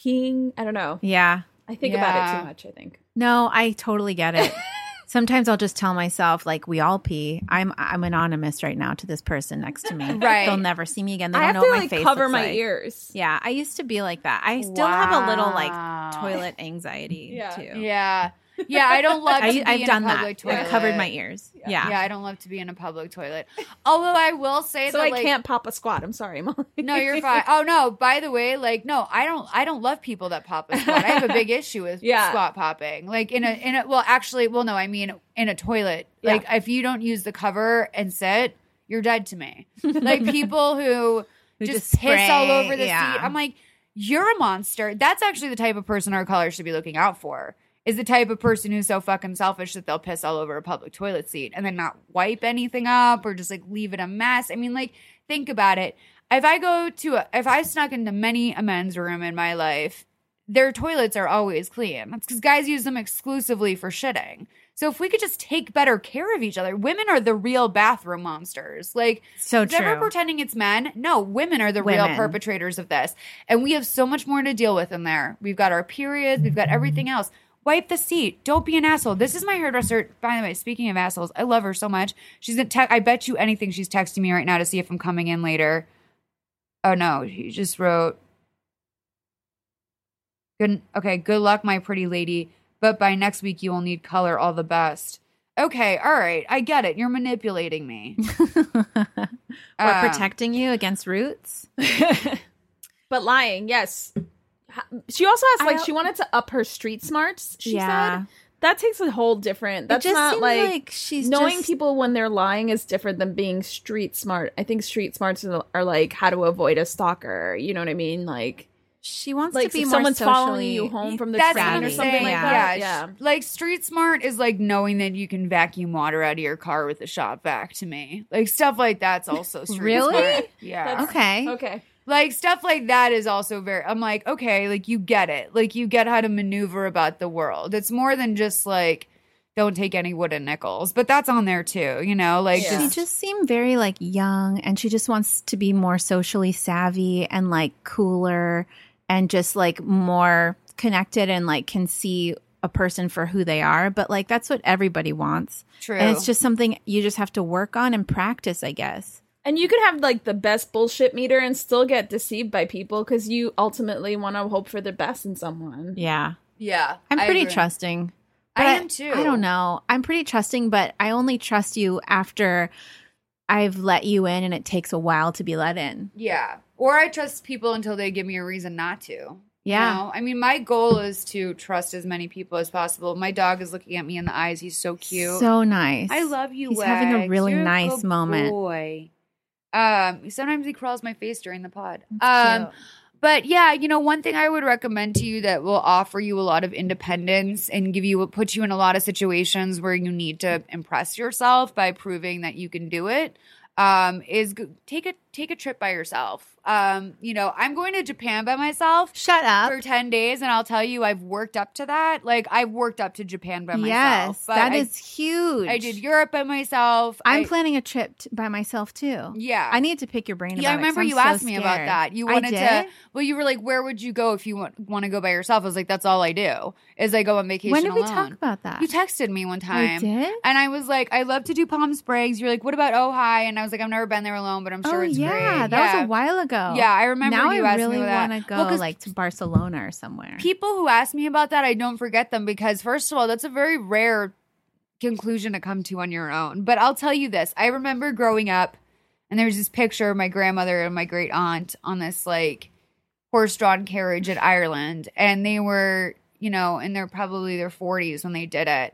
peeing. I don't know. Yeah. I think about it too much. I think. No, I totally get it. Sometimes I'll just tell myself, like, we all pee. I'm I'm anonymous right now to this person next to me. Right. They'll never see me again. They I don't have know to what my like face cover looks my like. ears. Yeah, I used to be like that. I still have a little like toilet anxiety Yeah. too. Yeah. Yeah, I don't love to I, in done a public that. toilet. I've covered my ears. Yeah. Yeah, I don't love to be in a public toilet. Although I will say So that I like, can't pop a squat. I'm sorry, Molly. No, you're fine. Oh no, by the way, like no, I don't I don't love people that pop a squat. I have a big issue with Yeah. squat popping. Like in a in a well actually, well no, I mean in a toilet. Yeah. Like if you don't use the cover and sit, you're dead to me. Like people who, Who just, just piss all over the yeah. seat. I'm like, you're a monster. That's actually the type of person our colors should be looking out for. Is the type of person who's so fucking selfish that they'll piss all over a public toilet seat and then not wipe anything up or just like leave it a mess. I mean, like, think about it. If I go to, a, if I snuck into many a men's room in my life, their toilets are always clean. That's because guys use them exclusively for shitting. So if we could just take better care of each other, women are the real bathroom monsters. Like, So true. pretending it's men? No, women are the real perpetrators of this. And we have so much more to deal with in there. We've got our periods, we've got everything else. Wipe the seat. Don't be an asshole. This is my hairdresser. By the way, speaking of assholes, I love her so much. She's in te- I bet you anything she's texting me right now to see if I'm coming in later. Oh no, she just wrote Good okay, good luck, my pretty lady. But by next week you will need color all the best. Okay, all right. I get it. You're manipulating me. or Um, protecting you against roots. but lying, yes. She also has like I- she wanted to up her street smarts. She Yeah. said that takes a whole different. That's just not like, like, she's knowing just- people when they're lying is different than being street smart. I think street smarts are, like how to avoid a stalker. You know what I mean? Like She wants like to be more someone's following you home from the That's train or something saying. like yeah. that. Yeah, Yeah. Like street smart is like knowing that you can vacuum water out of your car with a shop vac to me. Like stuff like that's also street Really? smart. Yeah. That's- Okay. Okay. Like stuff like that is also very I'm like, okay, like you get it. Like you get how to maneuver about the world. It's more than just like don't take any wooden nickels. But that's on there too, you know? Like Yeah. She just just seemed very like young and she just wants to be more socially savvy and like cooler and just like more connected and like can see a person for who they are. But like that's what everybody wants. true. And it's just something you just have to work on and practice, I guess. And you could have like the best bullshit meter and still get deceived by people because you ultimately want to hope for the best in someone. Yeah. yeah. I'm I pretty agree. trusting. I am too. I don't know. I'm pretty trusting, but I only trust you after I've let you in and it takes a while to be let in. Yeah. Or I trust people until they give me a reason not to. Yeah. You know? I mean, my goal is to trust as many people as possible. My dog is looking at me in the eyes. He's so cute. So nice. I love you. He's having a really You're nice good moment. Boy. Um, sometimes he crawls my face during the pod. That's Um, cute. but yeah, you know, one thing I would recommend to you that will offer you a lot of independence and give you put you in a lot of situations where you need to impress yourself by proving that you can do it. Um, is g- take a take a trip by yourself. Um, you know, I'm going to Japan by myself Shut up. for 10 days and I'll tell you I've worked up to that. Like I've worked up to Japan by myself. yes, that I- is huge. I did Europe by myself. I'm I- planning a trip t- by myself too. Yeah. I need to pick your brain. yeah, I about it, 'cause remember you so asked me about that. You wanted to, well, you were like, where would you go if you want, want to go by yourself? I was like, that's all I do is I go on vacation When did we talk about that? You texted me one I time. did. And I was like, I love to do Palm Springs. You're like, what about Ojai? And I was like, I've never been there alone, but I'm sure oh it's yeah, great. that was a while ago. Yeah, I remember now you I asked really me that. want to go Well, like to Barcelona or somewhere. people who ask me about that, I don't forget them because, first of all, that's a very rare conclusion to come to on your own. But I'll tell you this I remember growing up, and there's this picture of my grandmother and my great aunt on this like horse drawn carriage in Ireland, and they were, you know, in their probably their 40s when they did it.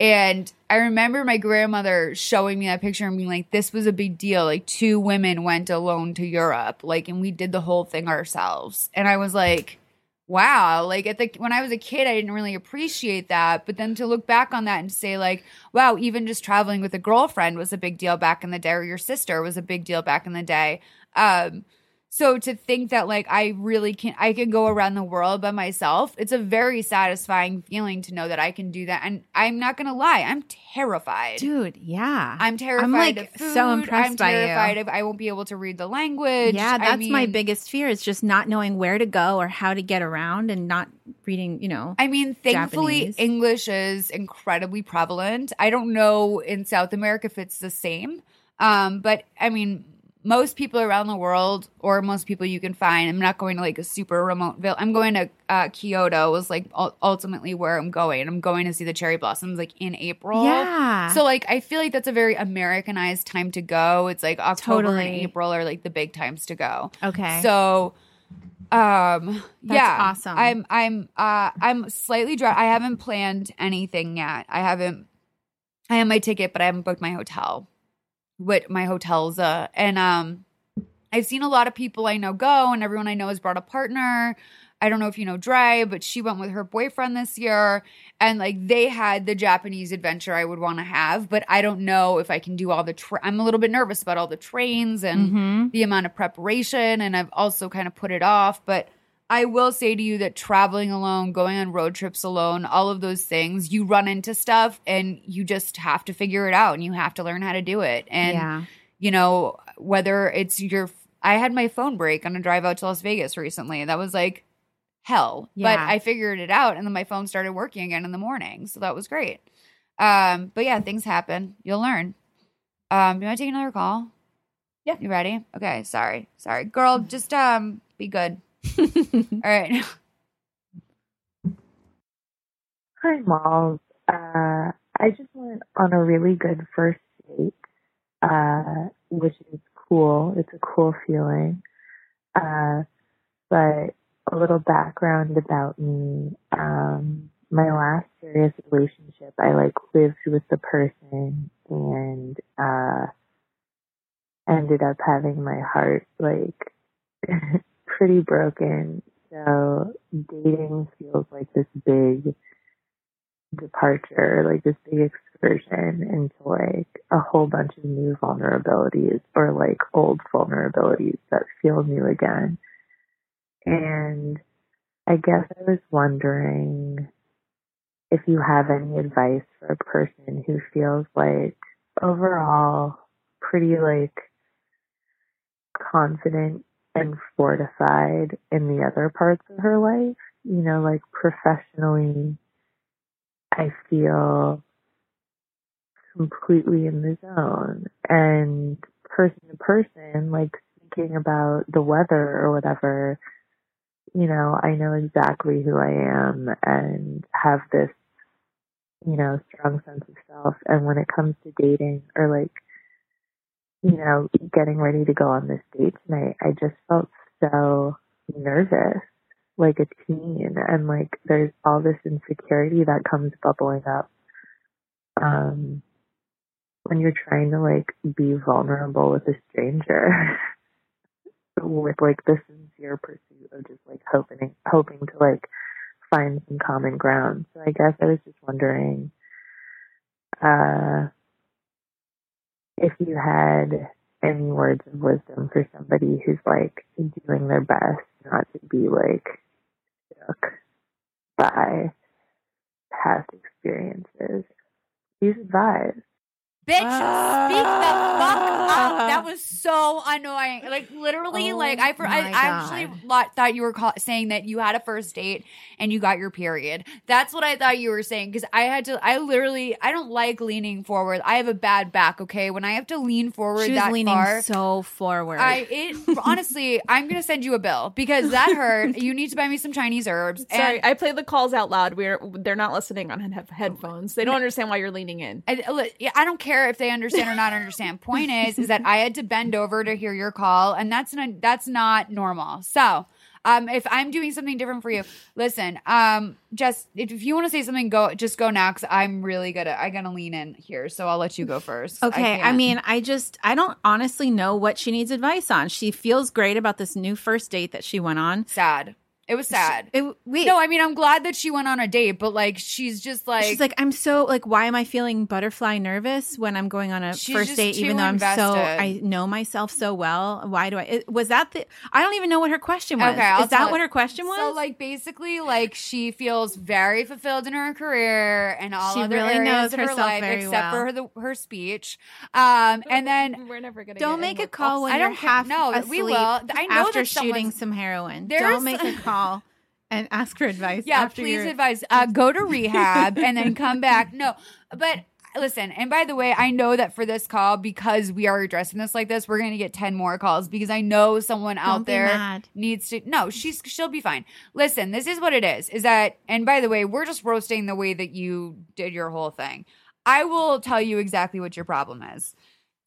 And I remember my grandmother showing me that picture and being like, this was a big deal. Like, two women went alone to Europe, like, and we did the whole thing ourselves. And I was like, wow. Like, at the when I was a kid, I didn't really appreciate that. But then to look back on that and say, like, wow, even just traveling with a girlfriend was a big deal back in the day, or your sister was a big deal back in the day. Um, so to think that like I really can I can go around the world by myself, it's a very satisfying feeling to know that I can do that. And I'm not gonna lie, I'm terrified. Dude, yeah. I'm terrified like, of food. so impressed I'm by you. terrified of I won't be able to read the language. yeah, I that's my biggest fear is just not knowing where to go or how to get around and not reading, you know. I mean, thankfully, Japanese. English is incredibly prevalent. I don't know in South America if it's the same. Um, but I mean, most people around the world, or most people you can find, I'm not going to like a super remote village. I'm going to uh, Kyoto. Was like ultimately where I'm going. I'm going to see the cherry blossoms like in April. Yeah. So like I feel like that's a very Americanized time to go. It's like October and April are like the big times to go. Okay. So um That's yeah. awesome. I'm I'm uh I'm slightly dry. I haven't planned anything yet. I haven't I have my ticket, but I haven't booked my hotel. What my hotel's uh and um I've seen a lot of people I know go and everyone I know has brought a partner. I don't know if you know Dre, but she went with her boyfriend this year and like they had the Japanese adventure I would want to have, but I don't know if I can do all the tra- I'm a little bit nervous about all the trains and hmm the amount of preparation and I've also kind of put it off, but I will say to you that traveling alone, going on road trips alone, all of those things, you run into stuff and you just have to figure it out and you have to learn how to do it. And yeah. you know, whether it's your I had my phone break on a drive out to Las Vegas recently. That was like hell. But I figured it out and then my phone started working again in the morning. So that was great. Um, but yeah, things happen. You'll learn. Um, do you want to take another call? Yeah. You ready? Okay, sorry. Sorry. Girl, just um be good. All right. Hi, Malls. Uh, I just went on a really good first date, uh, which is cool. It's a cool feeling. Uh, but a little background about me. Um, my last serious relationship, I like lived with the person and, uh, ended up having my heart like pretty broken. So dating feels like this big departure, like this big excursion into like a whole bunch of new vulnerabilities or like old vulnerabilities that feel new again. And I guess I was wondering if you have any advice for a person who feels like overall pretty like confident and fortified in the other parts of her life, you know, like professionally I feel completely in the zone. And person to person, like speaking about the weather or whatever, you know, I know exactly who I am and have this, you know, strong sense of self. And when it comes to dating or like, you know, getting ready to go on this date tonight, I just felt so nervous like a teen and like there's all this insecurity that comes bubbling up um when you're trying to like be vulnerable with a stranger with like the sincere pursuit of just like hoping hoping to like find some common ground. So i guess i was just wondering uh if you had any words of wisdom for somebody who's like doing their best not to be like shook by past experiences. Please advise. Bitch, speak the fuck up. Ah. That was so annoying. Like literally, Oh like I, for, I, I actually thought you were call- saying that you had a first date and you got your period. That's what I thought you were saying because I had to. I literally, I don't like leaning forward. I have a bad back. Okay, when I have to lean forward She was that leaning far, so forward. I it honestly, I'm gonna send you a bill because that hurt. you need to buy me some Chinese herbs. Sorry, And- I play the calls out loud. We're they're not listening on head- headphones. They don't understand why you're leaning in. I, uh, yeah, I don't care if they understand or not understand. Point is, is that I had to bend over to hear your call, and that's not that's not normal. So, um, if I'm doing something different for you, listen, um, just if, if you want to say something, go just go now because I'm really good at I'm gonna lean in here, so I'll let you go first. Okay, I, can't. mean, I just I don't honestly know what she needs advice on. She feels great about this new first date that she went on. sad. It was sad. It, wait, no, I mean I'm glad that she went on a date, but like she's just like she's like, I'm so like, why am I feeling butterfly nervous when I'm going on a first date? Even though I'm so. I know myself so well. Why do I? It, was that the? I don't even know what her question was. Okay, I'll Is that tell- what her question was? So like basically like she feels very fulfilled in her career and all She other really areas knows of her herself life very except well. for her, the, her speech. Um and then we're never gonna don't get make a call when I you're don't care. half No, asleep we will. I know after that shooting some heroin. There's- Don't make a call and ask for advice. yeah, please you're- advise uh go to rehab and then come back. No, but listen, and by the way, I know that for this call, because we are addressing this like this, we're going to get 10 more calls because I know someone out Don't be there mad. needs to. No, she's she'll be fine. Listen, this is what it is. Is that, and by the way, we're just roasting the way that you did your whole thing. I will tell you exactly what your problem is.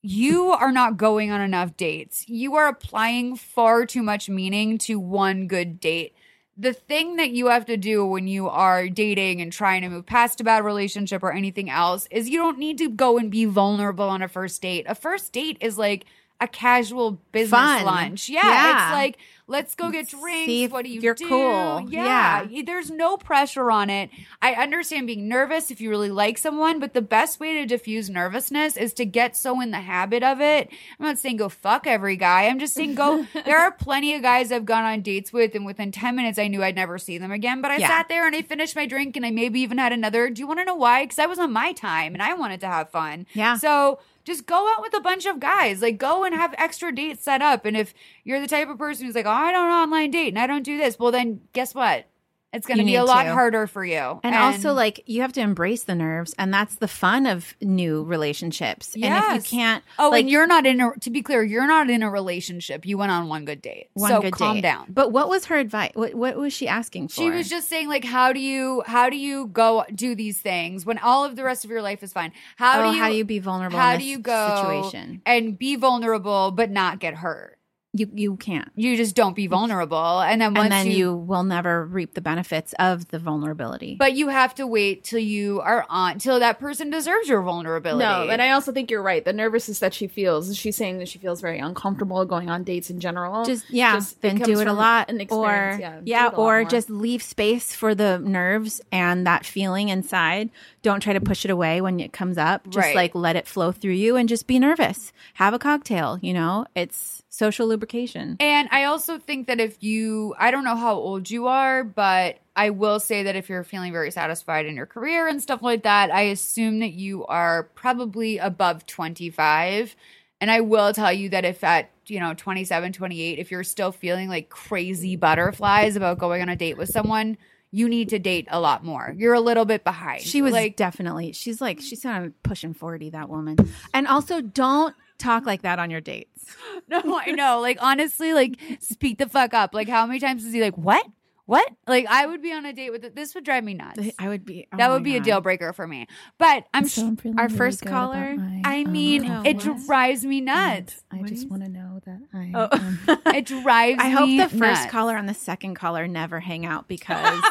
You are not going on enough dates. You are applying far too much meaning to one good date the thing that you have to do when you are dating and trying to move past a bad relationship or anything else is you don't need to go and be vulnerable on a first date. A first date is like a casual business Fun. lunch. Yeah, Yeah. It's like, let's go get drinks. What do you you're do? cool. Yeah. Yeah. There's no pressure on it. I understand being nervous if you really like someone, but the best way to diffuse nervousness is to get so in the habit of it. I'm not saying go fuck every guy. I'm just saying go. there are plenty of guys I've gone on dates with, and within 10 minutes, I knew I'd never see them again. But I Yeah. sat there and I finished my drink and I maybe even had another. Do you want to know why? Because I was on my time and I wanted to have fun. Yeah. So just go out with a bunch of guys. Like go and have extra dates set up. And if you're the type of person who's like, oh, I don't online date and I don't do this, well then guess what? It's going to be a lot to. harder for you. And, also, like, you have to embrace the nerves, and that's the fun of new relationships. And if Yes. you can't, oh, like, and you're not in a. To be clear, you're not in a relationship. You went on one good date. one so good calm date. down. But what was her advice? What, what was she asking for? She was just saying like, how do you how do you go do these things when all of the rest of your life is fine? How oh, do you how do you be vulnerable? how do you go situation? and be vulnerable but not get hurt? You you can't, You just don't be vulnerable, and then once and then you, will never reap the benefits of the vulnerability. But you have to wait till you are on till that person deserves your vulnerability. No, and I also think you're right. The nervousness that she feels, she's saying that she feels very uncomfortable going on dates in general. just yeah, Just- then comes do it a lot, an or yeah, yeah, do it a lot or more. just leave space for the nerves and that feeling inside. Don't try to push it away when it comes up. Just Right. like let it flow through you and just be nervous. Have a cocktail. You know, it's social lubrication. And I also think that if you, I don't know how old you are, but I will say that if you're feeling very satisfied in your career and stuff like that, I assume that you are probably above 25. And I will tell you that if at, you know, 27, 28, if you're still feeling like crazy butterflies about going on a date with someone, you need to date a lot more. You're a little bit behind. She was like, definitely. She's like she's kind of pushing forty. That woman. And also, don't talk like that on your dates. No, I know. Like honestly, like speak the fuck up. Like how many times is he like, what? What? Like I would be on a date with it. This would drive me nuts. I would be. oh that would be a deal breaker for me. But I'm So I'm feeling our really first caller. my, I um, mean, it performance. drives me nuts. I just want to know that I. Oh. um, It drives. I hope me the first nuts. caller and the second caller never hang out because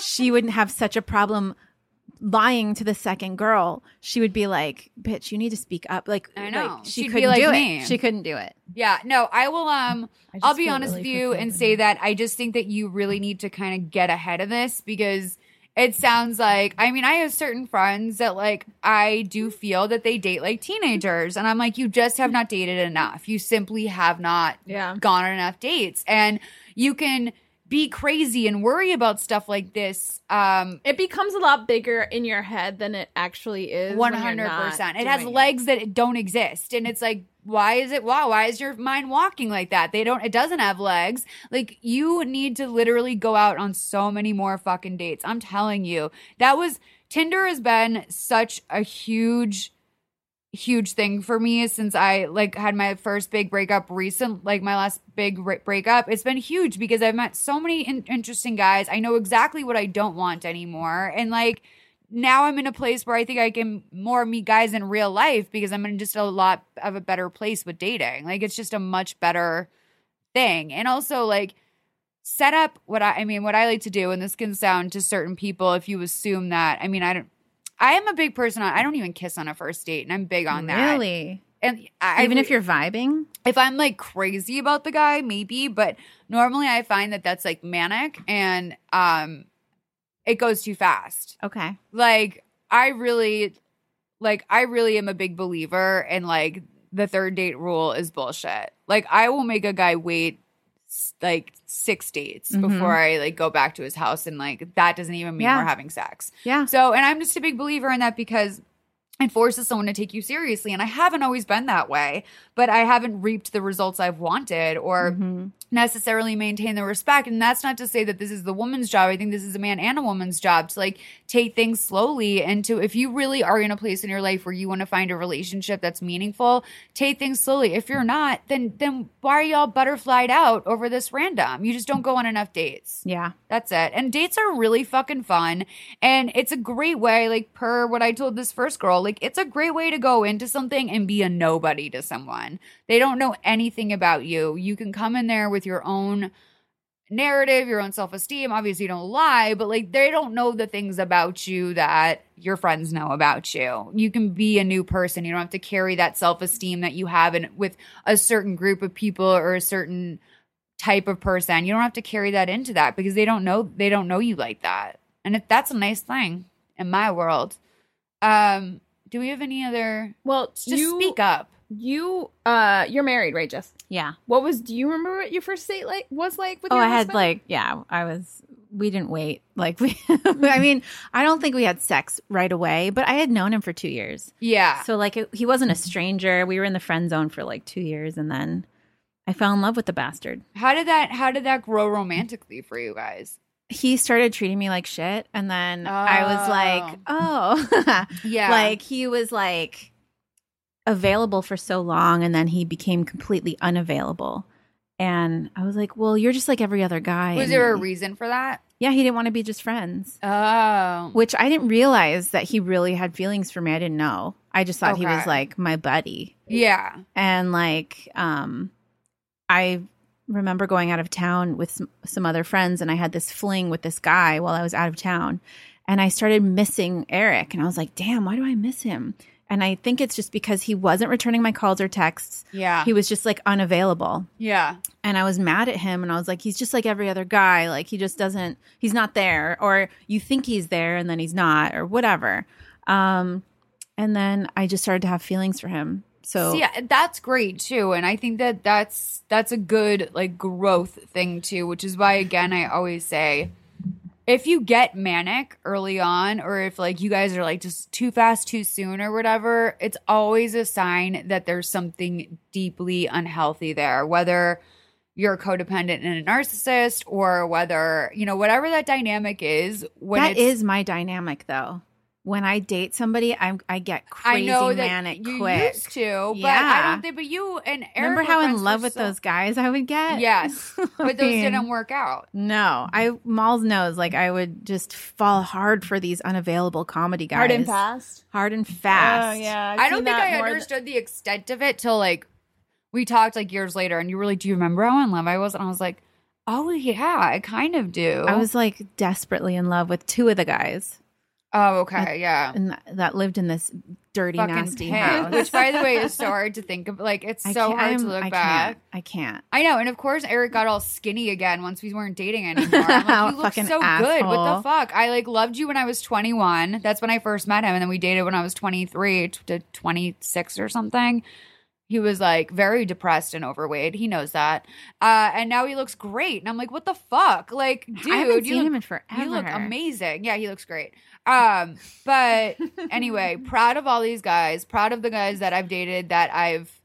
she wouldn't have such a problem lying to the second girl. She would be like, "Bitch, you need to speak up." Like, I know. like, she She'd be couldn't like do me. it. She couldn't do it. Yeah, no, I will. Um, I I'll be honest really with you and say that I just think that you really need to kind of get ahead of this because it sounds like. I mean, I have certain friends that like I do feel that they date like teenagers, and I'm like, you just have not dated enough. You simply have not Yeah. gone on enough dates, and you can be crazy and worry about stuff like this. Um, it becomes a lot bigger in your head than it actually is. One hundred percent. It has legs that it don't exist, and it's like, why is it? Wow, why is your mind walking like that? They don't. It doesn't have legs. Like you need to literally go out on so many more fucking dates. I'm telling you, that was Tinder has been such a huge huge thing for me since I like had my first big breakup recent like my last big re- breakup. It's been huge because I've met so many in- interesting guys. I know exactly what I don't want anymore. And like now I'm in a place where I think I can more meet guys in real life because I'm in just a lot of a better place with dating. Like it's just a much better thing. And also like set up what I I mean what I like to do and this can sound to certain people if you assume that. I mean I don't I am a big person on I don't even kiss on a first date and I'm big on that. Really, And I, even I- if you're vibing, if I'm like crazy about the guy, maybe, but normally I find that that's like manic and um it goes too fast. okay. Like I really like I really am a big believer in like the third date rule is bullshit. Like I will make a guy wait like six dates Mhm. before I like go back to his house and like that doesn't even mean Yeah. we're having sex. Yeah. So, and I'm just a big believer in that because it forces someone to take you seriously. And I haven't always been that way, but I haven't reaped the results I've wanted or Mm-hmm. necessarily maintain the respect. And that's not to say that this is the woman's job. I think this is a man and a woman's job to like take things slowly and to, if you really are in a place in your life where you want to find a relationship that's meaningful, take things slowly. If you're not, then, then why are y'all butterflied out over this random? You just don't go on enough dates. Yeah. That's it. And dates are really fucking fun. And it's a great way, like, per what I told this first girl, like, it's a great way to go into something and be a nobody to someone. They don't know anything about you. You can come in there with your own narrative, your own self esteem. Obviously, you don't lie, but like, they don't know the things about you that your friends know about you. You can be a new person. You don't have to carry that self esteem that you have in, with a certain group of people or a certain type of person. You don't have to carry that into that because they don't know they don't know you like that. And if that's a nice thing in my world. Um do we have any other Well, just you speak up. You uh, you're married, right, Jess? Yeah. What was? Do you remember what your first date like was like? With Oh, your I had husband? like, yeah, I was, we didn't wait. Like, we, I mean, I don't think we had sex right away, but I had known him for two years. Yeah. So, like, it, he wasn't a stranger. We were in the friend zone for like two years, and then I fell in love with the bastard. How did that how did that grow romantically for you guys? He started treating me like shit, and then I was like, oh, Yeah. like he was like available for so long, and then he became completely unavailable. And I was like, well, you're just like every other guy. was there a reason for that? Yeah, he didn't want to be just friends. Oh. Which I didn't realize that he really had feelings for me. I didn't know. I just thought he was like my buddy. Yeah. And like um I remember going out of town with some, some other friends and I had this fling with this guy while I was out of town. And I started missing Eric and I was like, "Damn, why do I miss him?" And I think it's just because he wasn't returning my calls or texts. Yeah. He was just like unavailable yeah. and I was mad at him and I was like he's just like every other guy like he just doesn't he's not there or you think he's there and then he's not or whatever um and then I just started to have feelings for him so See, that's great too, and I think that that's that's a good like growth thing too, which is why again I always say if you get manic early on or if like you guys are like just too fast too soon or whatever, it's always a sign that there's something deeply unhealthy there, whether you're a codependent and a narcissist or whether, you know, whatever that dynamic is, when that is my dynamic though when I date somebody I'm I get crazy I know that manic you quick used to, but I don't think but you and Eric remember how in love with so- those guys I would get Yes, but those mean, didn't work out. no I Malls knows like I would just fall hard for these unavailable comedy guys hard and fast. hard and oh, fast Oh yeah, I've I don't think I more th- understood the extent of it till like we talked like years later, and you were like, "Do you remember how in love I was?" And I was like, "Oh yeah, I kind of do." I was like desperately in love with two of the guys Oh okay, yeah. and that, that lived in this dirty, Fucking nasty pig, house. which by the way is so hard to think of. Like it's I so hard to look I back. Can't, I can't. I know, and of course Eric got all skinny again once we weren't dating anymore. I'm like, you look so good. What the fuck? I like loved you when I was 21. That's when I first met him, and then we dated when I was 23 to 26 or something. He was like very depressed and overweight. He knows that, uh, and now he looks great. And I'm like, what the fuck? Like, dude, I haven't you seen look, him in forever. you look amazing. Yeah, he looks great. Um, but anyway, proud of all these guys. Proud of the guys that I've dated that I've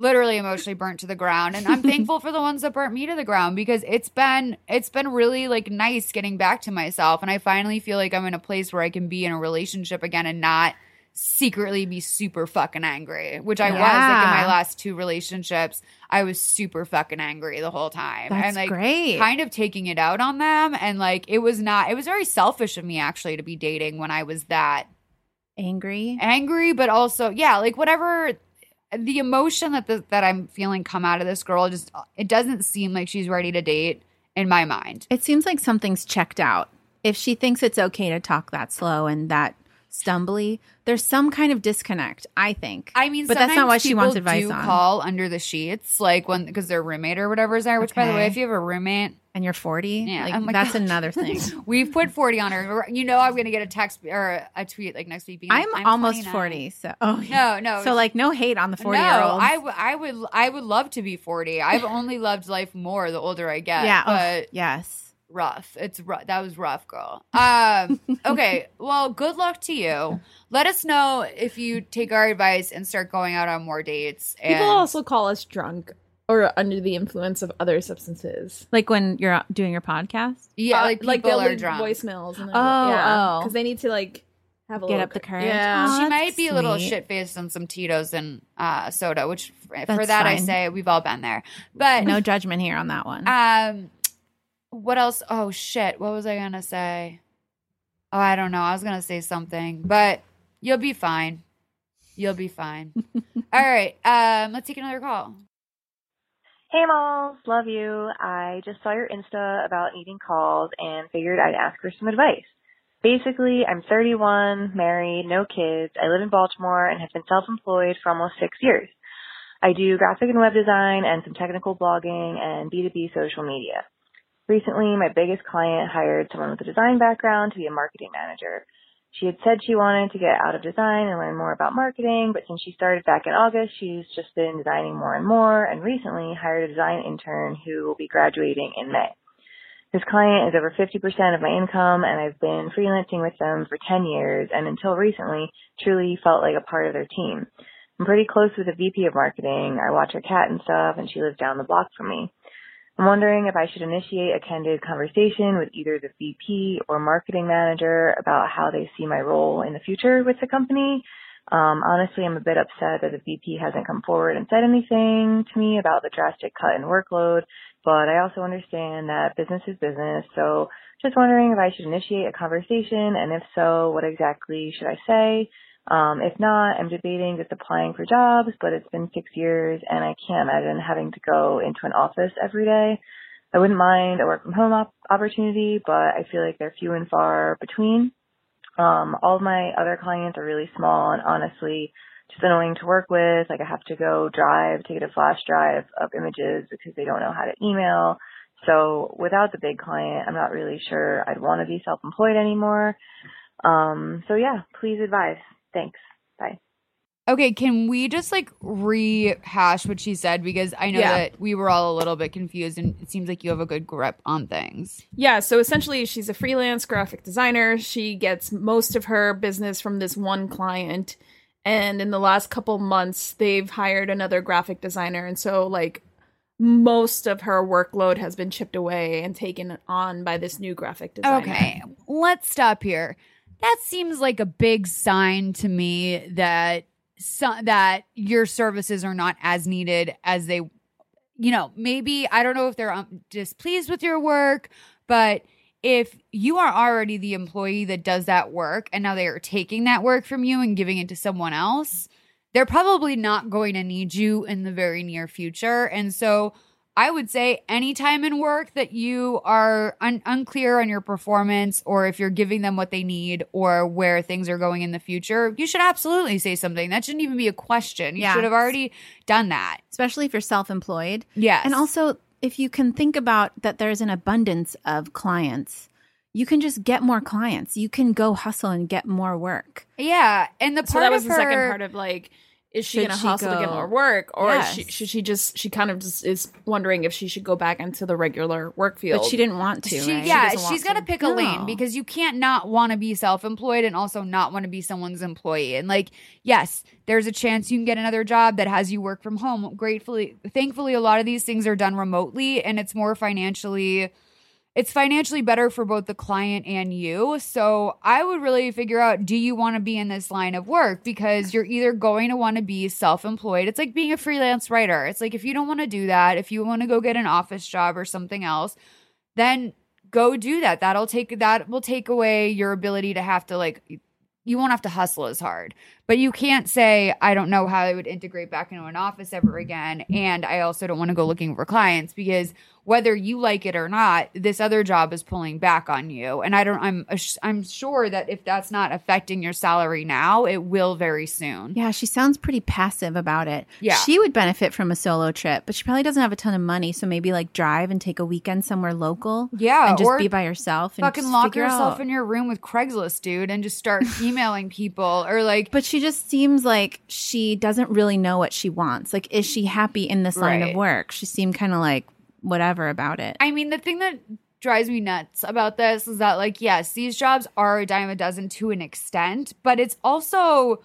literally emotionally burnt to the ground and i'm thankful for the ones that burnt me to the ground because it's been it's been really like nice getting back to myself and i finally feel like i'm in a place where i can be in a relationship again and not secretly be super fucking angry which i was like in my last two relationships i was super fucking angry the whole time That's and like great. kind of taking it out on them and like it was not it was very selfish of me actually to be dating when i was that Angry. angry, but also yeah, like whatever the emotion that the, that I'm feeling come out of this girl just it doesn't seem like she's ready to date in my mind. It seems like something's checked out. If she thinks it's okay to talk that slow and that stumbly, there's some kind of disconnect. I think. I mean, but that's not what she wants advice do on. Call under the sheets, like when because their roommate or whatever is there. Which, by the way, if you have a roommate, and you're 40. Yeah, like, oh that's God. another thing. we've put forty on her. You know, I'm gonna get a text or a tweet like next week. Being like, I'm, almost 29. 40. So oh yeah. No, no. So like no hate on the 40 no, year olds. I, w- I would I would love to be 40. I've only loved life more the older I get. yeah. oh, yes. Rough. It's rough. That was rough, girl. Um, okay. Well, good luck to you. Let us know if you take our advice and start going out on more dates. And People also call us drunk or under the influence of other substances. Like when you're doing your podcast, yeah, Uh, like people they'll are leave drunk. voicemails. And Oh, oh. because they need to like have a Get little up the cou- courage. Yeah, Oh, she might be a little shit faced on some Tito's and uh, soda, which for That's that I say we've all been there. But no judgment here on that one. Um, what else? Oh shit! What was I gonna say? Oh, I don't know. I was gonna say something, but you'll be fine. You'll be fine. All right. Um, let's take another call. Hey Malls, love you. I just saw your Insta about needing calls and figured I'd ask for some advice. Basically, I'm 31, married, no kids. I live in Baltimore and have been self-employed for almost six years. I do graphic and web design and some technical blogging and B2B social media. Recently, my biggest client hired someone with a design background to be a marketing manager. She had said she wanted to get out of design and learn more about marketing, but since she started back in August, she's just been designing more and more and recently hired a design intern who will be graduating in May. This client is over 50% of my income and I've been freelancing with them for 10 years and until recently truly felt like a part of their team. I'm pretty close with the VP of marketing. I watch her cat and stuff and she lives down the block from me. I'm wondering if I should initiate a candid conversation with either the VP or marketing manager about how they see my role in the future with the company. Um, honestly, I'm a bit upset that the VP hasn't come forward and said anything to me about the drastic cut in workload, but I also understand that business is business, so just wondering if I should initiate a conversation, and if so, what exactly should I say? Um, if not, I'm debating just applying for jobs, but it's been six years and I can't imagine having to go into an office every day. I wouldn't mind a work from home op- opportunity, but I feel like they're few and far between. Um, all of my other clients are really small and honestly just annoying to work with. Like I have to go drive to get a flash drive of images because they don't know how to email. So without the big client, I'm not really sure I'd want to be self-employed anymore. Um, so yeah, please advise. Thanks. Bye. Okay, can we just like rehash what she said because I know Yeah. that we were all a little bit confused, and it seems like you have a good grip on things. Yeah, so essentially, she's a freelance graphic designer. She gets most of her business from this one client. And in the last couple months, they've hired another graphic designer. And so, like, most of her workload has been chipped away and taken on by this new graphic designer. Okay, let's stop here. That seems like a big sign to me that so, that your services are not as needed as they you know, maybe I don't know if they're um, displeased with your work, but if you are already the employee that does that work and now they are taking that work from you and giving it to someone else, they're probably not going to need you in the very near future. And so I would say anytime in work that you are un- unclear on your performance or if you're giving them what they need or where things are going in the future, you should absolutely say something. That shouldn't even be a question. You Yeah. should have already done that. especially if you're self-employed. Yes. And also, if you can think about that there's an abundance of clients, you can just get more clients. You can go hustle and get more work. yeah. And the part So that was the second part of like, is she Should going to she hustle to get more work, or is she, should she just? She kind of just is wondering if she should go back into the regular work field. But she didn't want to. She, right? yeah, doesn't want she's got to to. pick a lane because you can't not want to be self-employed and also not want to be someone's employee. And like, yes, there's a chance you can get another job that has you work from home. Gratefully, thankfully, a lot of these things are done remotely, and it's more financially. It's financially better for both the client and you. So I would really figure out do you want to be in this line of work? Because you're either going to want to be self employed. It's like being a freelance writer. It's like if you don't want to do that, if you want to go get an office job or something else, then go do that. That'll take that will take away your ability to have to like you won't have to hustle as hard. But you can't say I don't know how I would integrate back into an office ever again and I also don't want to go looking for clients because whether you like it or not, this other job is pulling back on you. And I don't I'm I'm sure that if that's not affecting your salary now, it will very soon. Yeah, she sounds pretty passive about it. Yeah. She would benefit from a solo trip, but she probably doesn't have a ton of money. So maybe like drive and take a weekend somewhere local. Yeah, And just be by yourself and Fucking lock yourself out. in your room with Craigslist, dude, and just start emailing people or like But she just seems like she doesn't really know what she wants. Like, is she happy in this line of work? She seemed kind of like whatever about it. I mean, the thing that drives me nuts about this is that like yes, these jobs are a dime a dozen to an extent, but it's also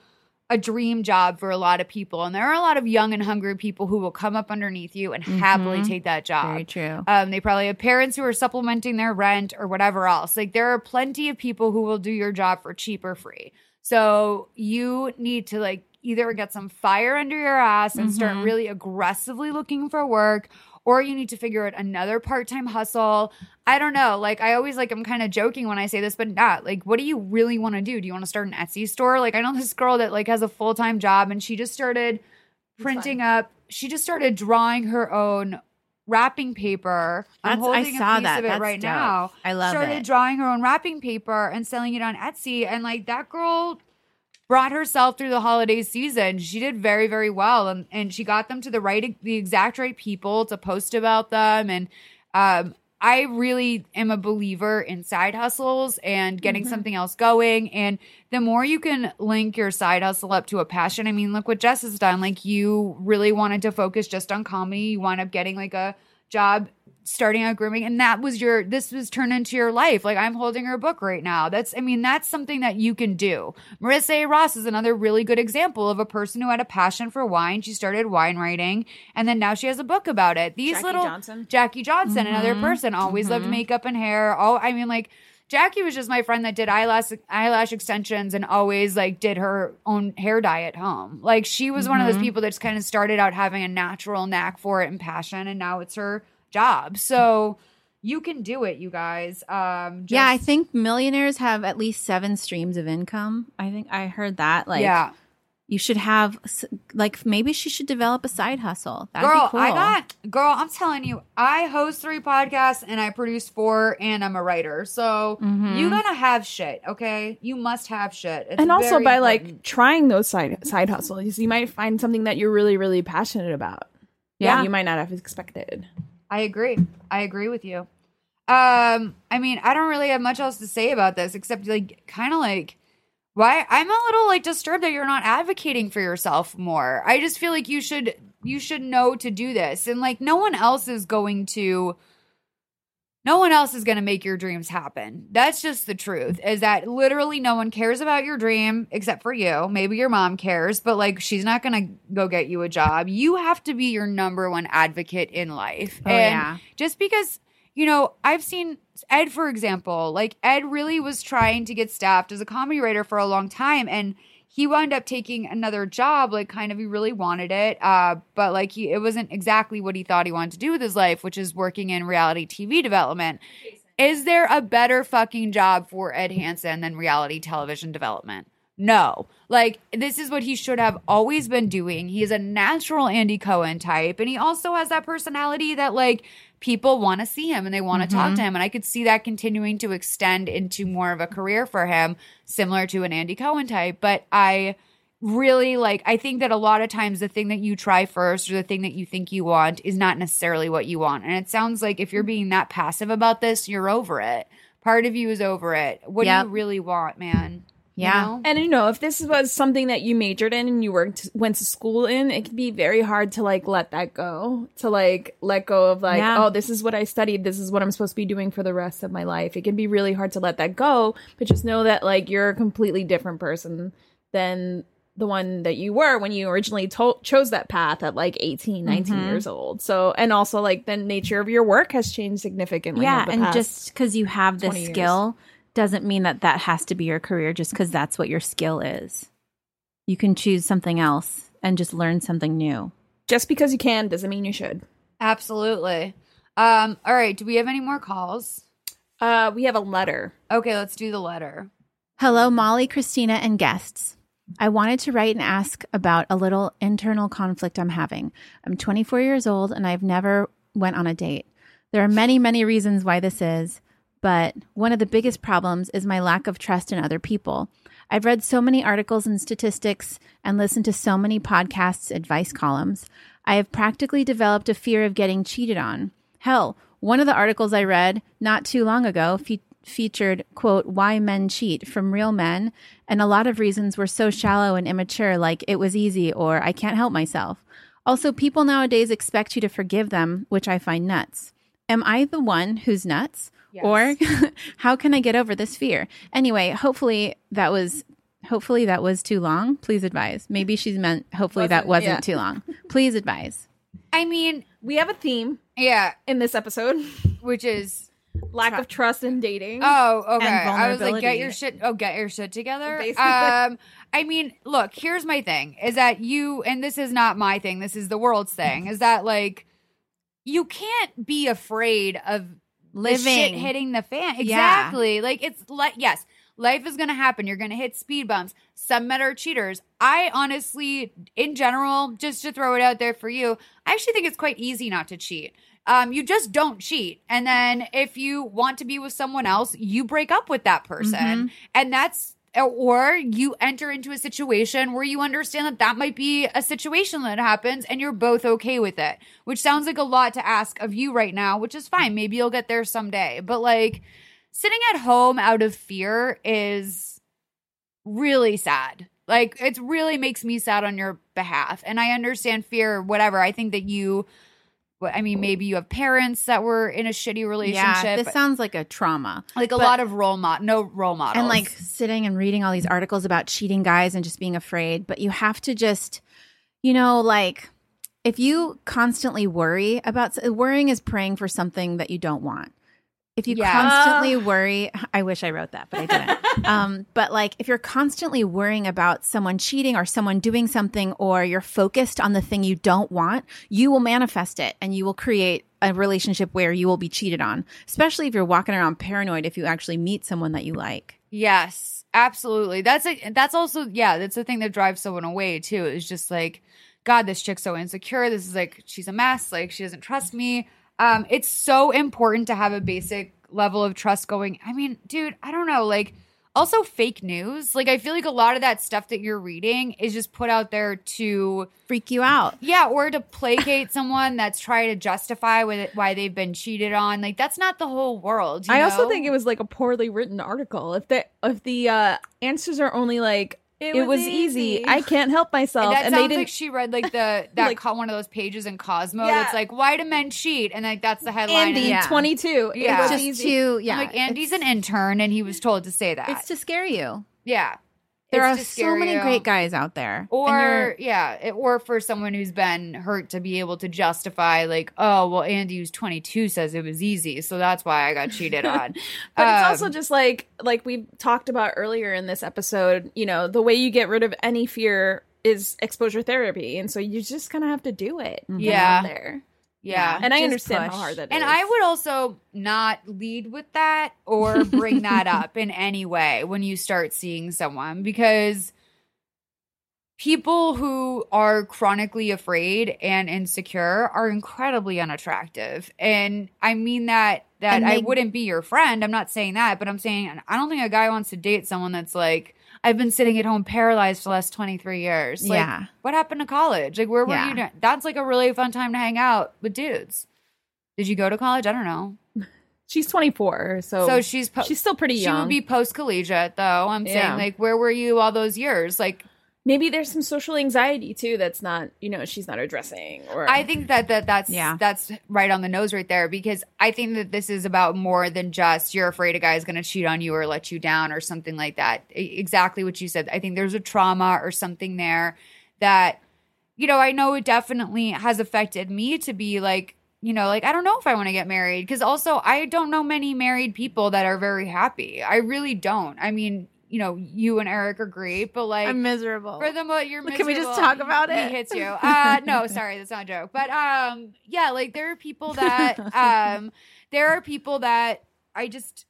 a dream job for a lot of people. And there are a lot of young and hungry people who will come up underneath you and happily Mhm. take that job. Very true. Um, they probably have parents who are supplementing their rent or whatever else. Like there are plenty of people who will do your job for cheap or free. So you need to like either get some fire under your ass and start Mhm. really aggressively looking for work, or you need to figure out another part-time hustle. I don't know. Like I always like I'm kind of joking when I say this, but not like what do you really want to do? Do you want to start an Etsy store? Like I know this girl that like has a full-time job and she just started printing up. She just started drawing her own wrapping paper. I'm That's- I holding saw a piece that. of it That's right dope. now. I love started it. Started drawing her own wrapping paper and selling it on Etsy, and like that girl brought herself through the holiday season. She did very, very well, and and she got them to the right, the exact right people to post about them, and um. I really am a believer in side hustles and getting Mm-hmm. something else going. And the more you can link your side hustle up to a passion, I mean, look what Jess has done. Like, you really wanted to focus just on comedy. You wound up getting like a job starting out grooming and that was your this was turned into your life like i'm holding her book right now that's i mean that's something that you can do marissa a ross is another really good example of a person who had a passion for wine she started wine writing and then now she has a book about it these Jackie little Johnson. jackie johnson another Mhm. person always loved Mhm. makeup and hair all i mean like Jackie was just my friend that did eyelash eyelash extensions and always like did her own hair dye at home. Like she was one of those Mhm. people that just kind of started out having a natural knack for it and passion, and now it's her job. So you can do it, you guys. Um, yeah, I think millionaires have at least seven streams of income. I think I heard that. Like, yeah, you should have, like, maybe she should develop a side hustle. That'd girl, be cool. I got girl. I'm telling you, I host three podcasts and I produce four, and I'm a writer. So Mhm. you gotta have shit, okay? You must have shit, It's and also very by like trying those side side hustles, you might find something that you're really really passionate about. Yeah. that you might not have expected. I agree. I agree with you. Um, I mean, I don't really have much else to say about this except like kind of like why I'm a little like disturbed that you're not advocating for yourself more. I just feel like you should you should know to do this. And like no one else is going to no one else is going to make your dreams happen. That's just the truth. Is that literally no one cares about your dream except for you. Maybe your mom cares, but like she's not going to go get you a job. You have to be your number one advocate in life. Oh, and yeah. just because you know i've seen ed for example like ed really was trying to get staffed as a comedy writer for a long time and he wound up taking another job like kind of he really wanted it uh but like he it wasn't exactly what he thought he wanted to do with his life which is working in reality tv development. Is there a better fucking job for ed hansen than reality television development no. Like, this is what he should have always been doing. He is a natural Andy Cohen type. And he also has that personality that, like, people want to see him and they want to talk mm-hmm. to him. And I could see that continuing to extend into more of a career for him, similar to an Andy Cohen type. But I really like, I think that a lot of times the thing that you try first or the thing that you think you want is not necessarily what you want. And it sounds like if you're being that passive about this, you're over it. Part of you is over it. What Yep. do you really want, man? You Yeah. know? And you know, if this was something that you majored in and you worked went to school in, it can be very hard to like let that go. To like let go of like, Yeah. oh, this is what I studied, this is what I'm supposed to be doing for the rest of my life. It can be really hard to let that go, but just know that like you're a completely different person than the one that you were when you originally to- chose that path at like 18 19 Mhm. years old so and also like the nature of your work has changed significantly yeah, over the and past- just because you have this 20 years. Skill doesn't mean that that has to be your career just because that's what your skill is. You can choose something else and just learn something new. just because you can doesn't mean you should Absolutely. Um, all right. Do we have any more calls? uh we have a letter Okay, let's do the letter. Hello, Molly, Christina, and guests. I wanted to write and ask about a little internal conflict I'm having. I'm 24 years old and I've never went on a date. There are many, many reasons why this is, but one of the biggest problems is my lack of trust in other people. I've read so many articles and statistics and listened to so many podcasts, advice columns. I have practically developed a fear of getting cheated on. Hell, one of the articles I read not too long ago fe- featured, quote, why men cheat from real men, and a lot of reasons were so shallow and immature, like it was easy or I can't help myself. Also, people nowadays expect you to forgive them, which I find nuts. am I the one who's nuts? Yes. Or how can I get over this fear? Anyway, hopefully that was hopefully that was too long. Please advise. Maybe she's meant hopefully that Wasn't, wasn't yeah. too long. Please advise. I mean, We have a theme yeah, in this episode: which is lack of trust in dating. oh okay. I was like, get your shit. Oh, get your shit together. Basically. Um, I mean, look. Here's my thing: is that you, and this is not my thing. This is the world's thing. Is that like you can't be afraid of the shit Living. hitting the fan. Yeah. Exactly. Like it's like yes, life is gonna happen. You're gonna hit speed bumps. Some men are cheaters. I honestly, in general, just to throw it out there for you, I actually think it's quite easy not to cheat. Um, you just don't cheat. And then if you want to be with someone else, you break up with that person. And that's or you enter into a situation where you understand that that might be a situation that happens and you're both okay with it, which sounds like a lot to ask of you right now, which is fine. Maybe you'll get there someday. But like sitting at home out of fear is really sad. Like it really makes me sad on your behalf. And I understand fear whatever. I think that you I mean, maybe you have parents that were in a shitty relationship. Yeah, this sounds like a trauma. like a but- lot of role model, no role models, and like sitting and reading all these articles about cheating guys and just being afraid but you have to just you know like if you constantly worry about worrying is praying for something that you don't want if you Yeah. constantly worry i wish i wrote that but i didn't um, but like if you're constantly worrying about someone cheating or someone doing something or you're focused on the thing you don't want you will manifest it and you will create a relationship where you will be cheated on especially if you're walking around paranoid if you actually meet someone that you like Yes, absolutely. That's a that's also yeah, that's the thing that drives someone away too. Is just like, God, this chick's so insecure. This is like she's a mess. Like she doesn't trust me. Um, it's so important to have a basic level of trust going. I mean, dude, I don't know, like also fake news. Like I feel like a lot of that stuff that you're reading is just put out there to freak you out yeah, or to placate someone that's trying to justify with why they've been cheated on. Like that's not the whole world. you I also think it was like a poorly written article. If the if the uh, answers are only like it, was, easy. I can't help myself, that and they sounds didn't. like she read like the that Like- co- one of those pages in Cosmo Yeah. that's like why do men cheat and like that's the headline. Andy, and Yeah. twenty two. Yeah. it was just easy. to yeah I'm like Andy's an intern and he was told to say that. it's to scare you yeah, there are so many you. great guys out there Or yeah, it, or for someone who's been hurt to be able to justify like, oh well, Andy who's 22 says it was easy, so that's why I got cheated on. But it's also Um, just like like we talked about earlier in this episode, you know, the way you get rid of any fear is exposure therapy. And so you just kind of have to do it. Yeah. there. Yeah, And I understand push. how hard that is. And I would also not lead with that or bring that up in any way when you start seeing someone because people who are chronically afraid and insecure are incredibly unattractive. And I mean that that And I wouldn't be your friend. I'm not saying that, but I'm saying I don't think a guy wants to date someone that's like I've been sitting at home paralyzed for the last 23 years. Like, Yeah. What happened to college? Like, where were Yeah. you? doing- That's like a really fun time to hang out with dudes. Did you go to college? I don't know. she's 24, so, So she's po- she's still pretty young. she would be post collegiate though. I'm Yeah. saying like where were you all those years? Like Maybe there's some social anxiety too that's not, you know, she's not addressing or I think that that that's Yeah. that's right on the nose right there because I think that this is about more than just you're afraid a guy's going to cheat on you or let you down or something like that. Exactly what you said. I think there's a trauma or something there that you know, I know it definitely has affected me to be like you know, like I don't know if I want to get married because also I don't know many married people that are very happy. I really don't. I mean, you know, you and Eric are great, but like I'm miserable. for the mo you're miserable. Can we just talk about He it? hits you. Uh no, sorry, that's not a joke. But um yeah, like there are people that um there are people that I just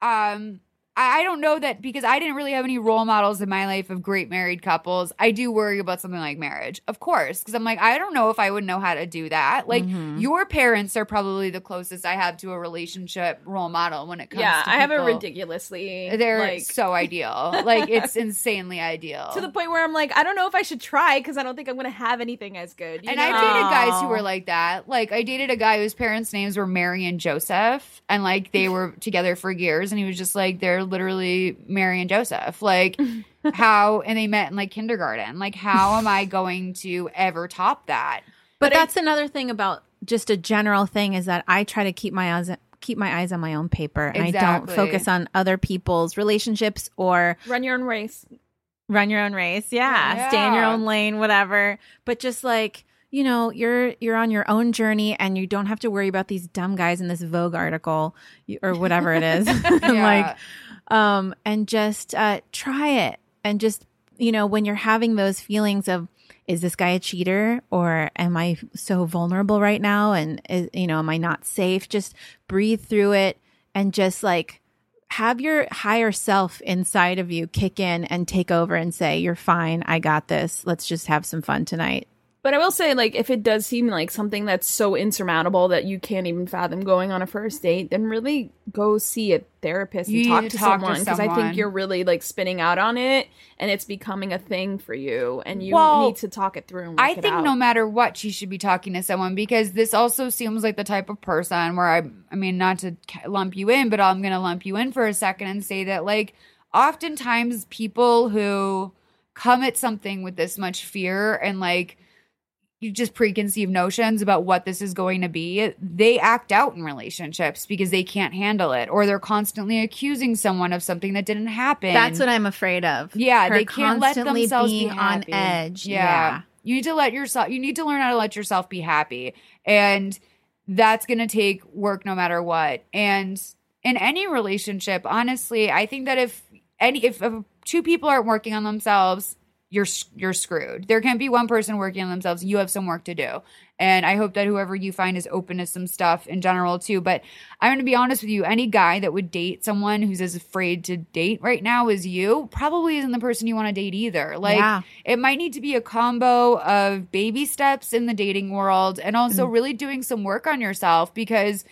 um I, don't know that because I didn't really have any role models in my life of great married couples. I do worry about something like marriage, of course, because I'm like, I don't know if I would know how to do that. Like Mhm. your parents are probably the closest I have to a relationship role model when it comes yeah, to Yeah, I have a ridiculously They're like so ideal. like it's insanely ideal. to the point where I'm like, I don't know if I should try because I don't think I'm gonna have anything as good. you And know? I dated guys who were like that. Like I dated a guy whose parents' names were Mary and Joseph, and like they were together for years, and he was just like they're literally Mary and Joseph. Like how, and they met in like kindergarten. Like how am I going to ever top that? But But I- that's another thing about just a general thing is that I try to keep my eyes keep my eyes on my own paper and I don't focus on other people's relationships or Run your own race. run your own race. Yeah. Stay in your own lane, whatever. But just like, you know, you're you're on your own journey and you don't have to worry about these dumb guys in this Vogue article or whatever it is. Yeah. like um and just uh try it and just you know, when you're having those feelings of is this guy a cheater or am I so vulnerable right now and is, you know, am I not safe? Just breathe through it and just like have your higher self inside of you kick in and take over and say, You're fine. I got this. Let's just have some fun tonight. But I will say, like, if it does seem like something that's so insurmountable that you can't even fathom going on a first date, then really go see a therapist and You talk to talk to someone because I think you're really like spinning out on it and it's becoming a thing for you, and you Well, need to talk it through. And work I it think out. no matter what, she should be talking to someone because this also seems like the type of person where I, I mean, not to lump you in, but I'm going to lump you in for a second and say that, like, oftentimes people who come at something with this much fear and, like, you just preconceived notions about what this is going to be, they act out in relationships because they can't handle it or they're constantly accusing someone of something that didn't happen. That's what I'm afraid of. Yeah, Her they can't let themselves be on happy. edge. Yeah. Yeah. you need to let yourself. You need to learn how to let yourself be happy, and that's going to take work no matter what. And in any relationship, honestly, I think that if any if, if two people aren't working on themselves, you're you're screwed. There can't be one person working on themselves. You have some work to do. And I hope that whoever you find is open to some stuff in general too. But I'm going to be honest with you. Any guy that would date someone who's as afraid to date right now as you probably isn't the person you want to date either. Like Yeah. it might need to be a combo of baby steps in the dating world and also Mm. really doing some work on yourself because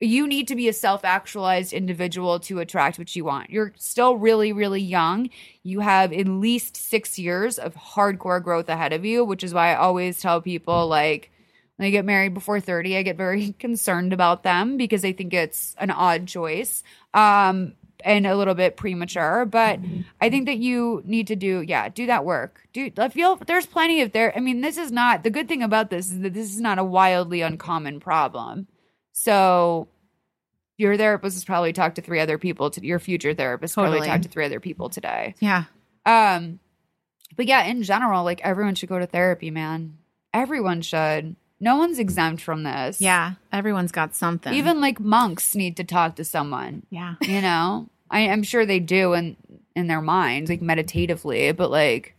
you need to be a self-actualized individual to attract what you want. You're still really really young. You have at least 6 years of hardcore growth ahead of you, which is why I always tell people like when they get married before 30, I get very concerned about them because I think it's an odd choice. Um and a little bit premature, but I think that you need to do, yeah, do that work. Do I feel there's plenty of there. I mean, this is not the good thing about this is that this is not a wildly uncommon problem. So your therapist has probably talked to three other people to your future therapist probably Totally. talked to three other people today. Yeah. Um, but yeah, in general, like everyone should go to therapy, man. Everyone should. No one's exempt from this. Yeah. Everyone's got something. Even like monks need to talk to someone. yeah. You know, I, I'm sure they do in in their minds, like meditatively. But like,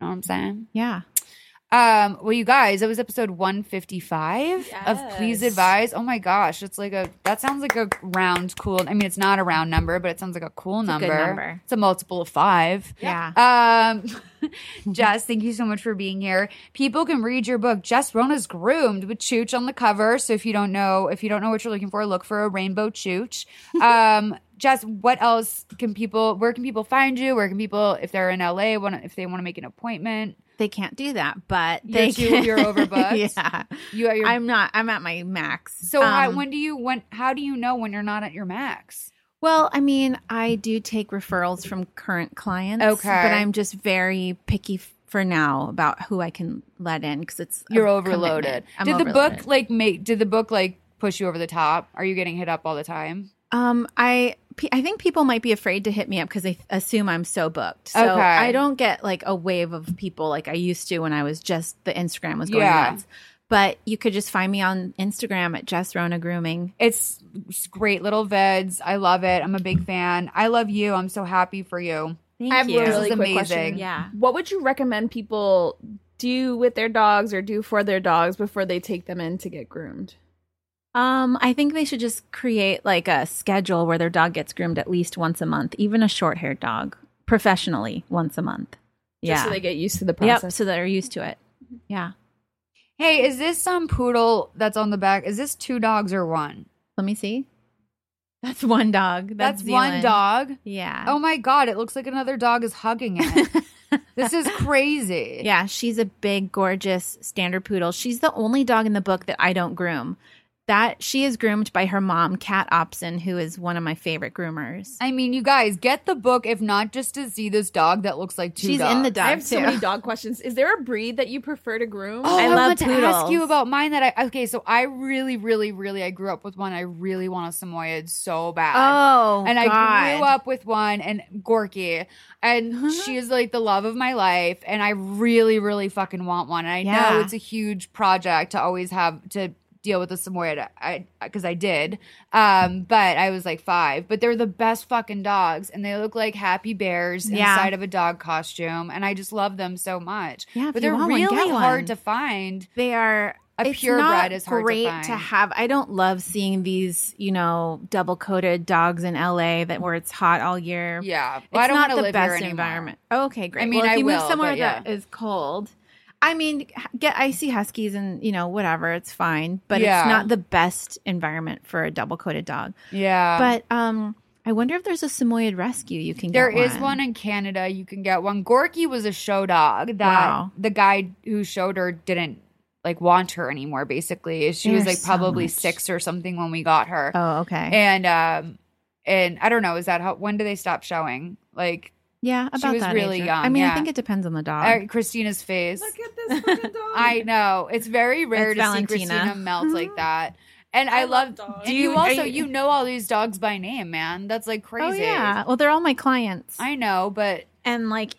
you know what I'm saying? Yeah. Um, well, you guys, it was episode 155 of Please Advise. Oh my gosh, it's like a that sounds like a round cool. I mean, it's not a round number, but it sounds like a cool a number. good number. It's a multiple of five. Yeah. Um, Jess, thank you so much for being here. People can read your book, Jess Rona's Groomed, with Chooch on the cover. So if you don't know, if you don't know what you're looking for, look for a rainbow Chooch. Um, Jess, what else can people? Where can people find you? Where can people, if they're in LA, want if they want to make an appointment? They can't do that, but You're they can. you're overbooked? yeah. You are your, I'm not. I'm at my max. so how, Um, when do you when how do you know when you're not at your max? Well, I mean, I do take referrals from current clients. Okay. But I'm just very picky for now about who I can let in because it's You're overloaded. did the overloaded. book like make? Did the book like push you over the top? Are you getting hit up all the time? Um, I I think people might be afraid to hit me up because they assume I'm so booked. So Okay. I don't get like a wave of people like I used to when I was just the Instagram was going Yeah. nuts. But you could just find me on Instagram at Jess Rona Grooming. It's, it's great little vids. I love it. I'm a big fan. I love you. I'm so happy for you. Thank I have you. a really This is quick amazing. question. Yeah. What would you recommend people do with their dogs or do for their dogs before they take them in to get groomed? Um, I think they should just create like a schedule where their dog gets groomed at least once a month, even a short haired dog, professionally once a month. Just Yeah. so they get used to the yep. process. So they're used to it. Yeah. Hey, is this some poodle that's on the back? Is this two dogs or one? Let me see. That's one dog. That's, That's, one dog. Yeah. Oh my god! It looks like another dog is hugging it. this is crazy. Yeah, she's a big, gorgeous standard poodle. She's the only dog in the book that I don't groom. That she is groomed by her mom, Kat Opson, who is one of my favorite groomers. I mean, you guys get the book if not just to see this dog that looks like two She's dogs. in the dog I have so too. many dog questions. Is there a breed that you prefer to groom? Oh, I I, love want to ask you about mine. That I okay. So I really, really, really, I grew up with one. I really want a Samoyed so bad. Oh, and I grew up with one and Gorky, and she is like the love of my life. And I really, really fucking want one. And I know it's a huge project to always have to deal with the Samoyed. I because I did, um, but I was like five. But they're the best fucking dogs, and they look like happy bears Yeah. inside of a dog costume, and I just love them so much. Yeah, but they're want one, really hard one. to find. They are A purebred is hard to great find. have. I don't love seeing these, you know, double coated dogs in LA that where it's hot all year. Yeah, It's I don't not want to the live best environment. Okay, great. I mean, well, if I you will, move somewhere yeah. that is cold. I mean, get icy huskies and you know whatever, it's fine, but Yeah. it's not the best environment for a double coated dog. Yeah, But um, I wonder if there's a Samoyed rescue you can. There is one in Canada. You can get one. Gorky was a show dog that Wow. the guy who showed her didn't like want her anymore. Basically, she was like so probably much. six or something when we got her. Oh, okay. And um, and I don't know. Is that how? When do they stop showing? Like yeah, about she was that really age. young, I mean, yeah. I think it depends on the dog. uh, Christina's face. Look at this fucking dog. I know it's very rare It's to Valentina. see Christina melt like that. And I, I love, love dogs. Do you, you- also you- you know all these dogs by name, man. That's like crazy. Oh yeah. Well, they're all my clients. I know, but and like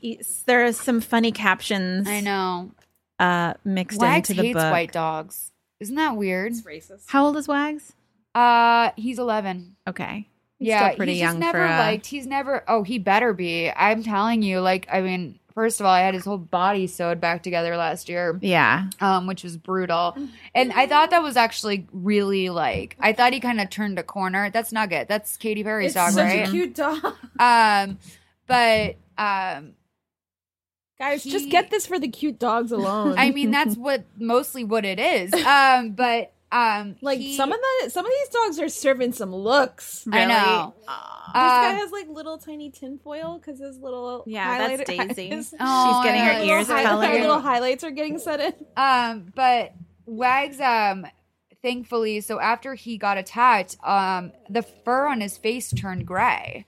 there are some funny captions. I know. Uh, mixed Wags into the hates book. white dogs. Isn't that weird? It's racist. How old is Wags? Uh, he's eleven. Okay. He's yeah, still pretty he's young just never for a, liked. He's never. Oh, he better be. I'm telling you. Like, I mean, first of all, I had his whole body sewed back together last year. Yeah. um, which was brutal. And I thought that was actually really like I thought he kind of turned a corner. That's Nugget. That's Katy Perry's It's dog, such right? a cute dog. um, but um, Guys, He- just get this for the cute dogs alone. I mean that's what mostly what it is. Um, but um, like he- some of the some of these dogs are serving some looks. I know. This Uh, guy has like little tiny tinfoil because his little Yeah, that's Daisy. Oh, She's getting her ears colored. her little highlights are getting set in. Um, but Wags, um, thankfully, so after he got attacked, um, the fur on his face turned gray.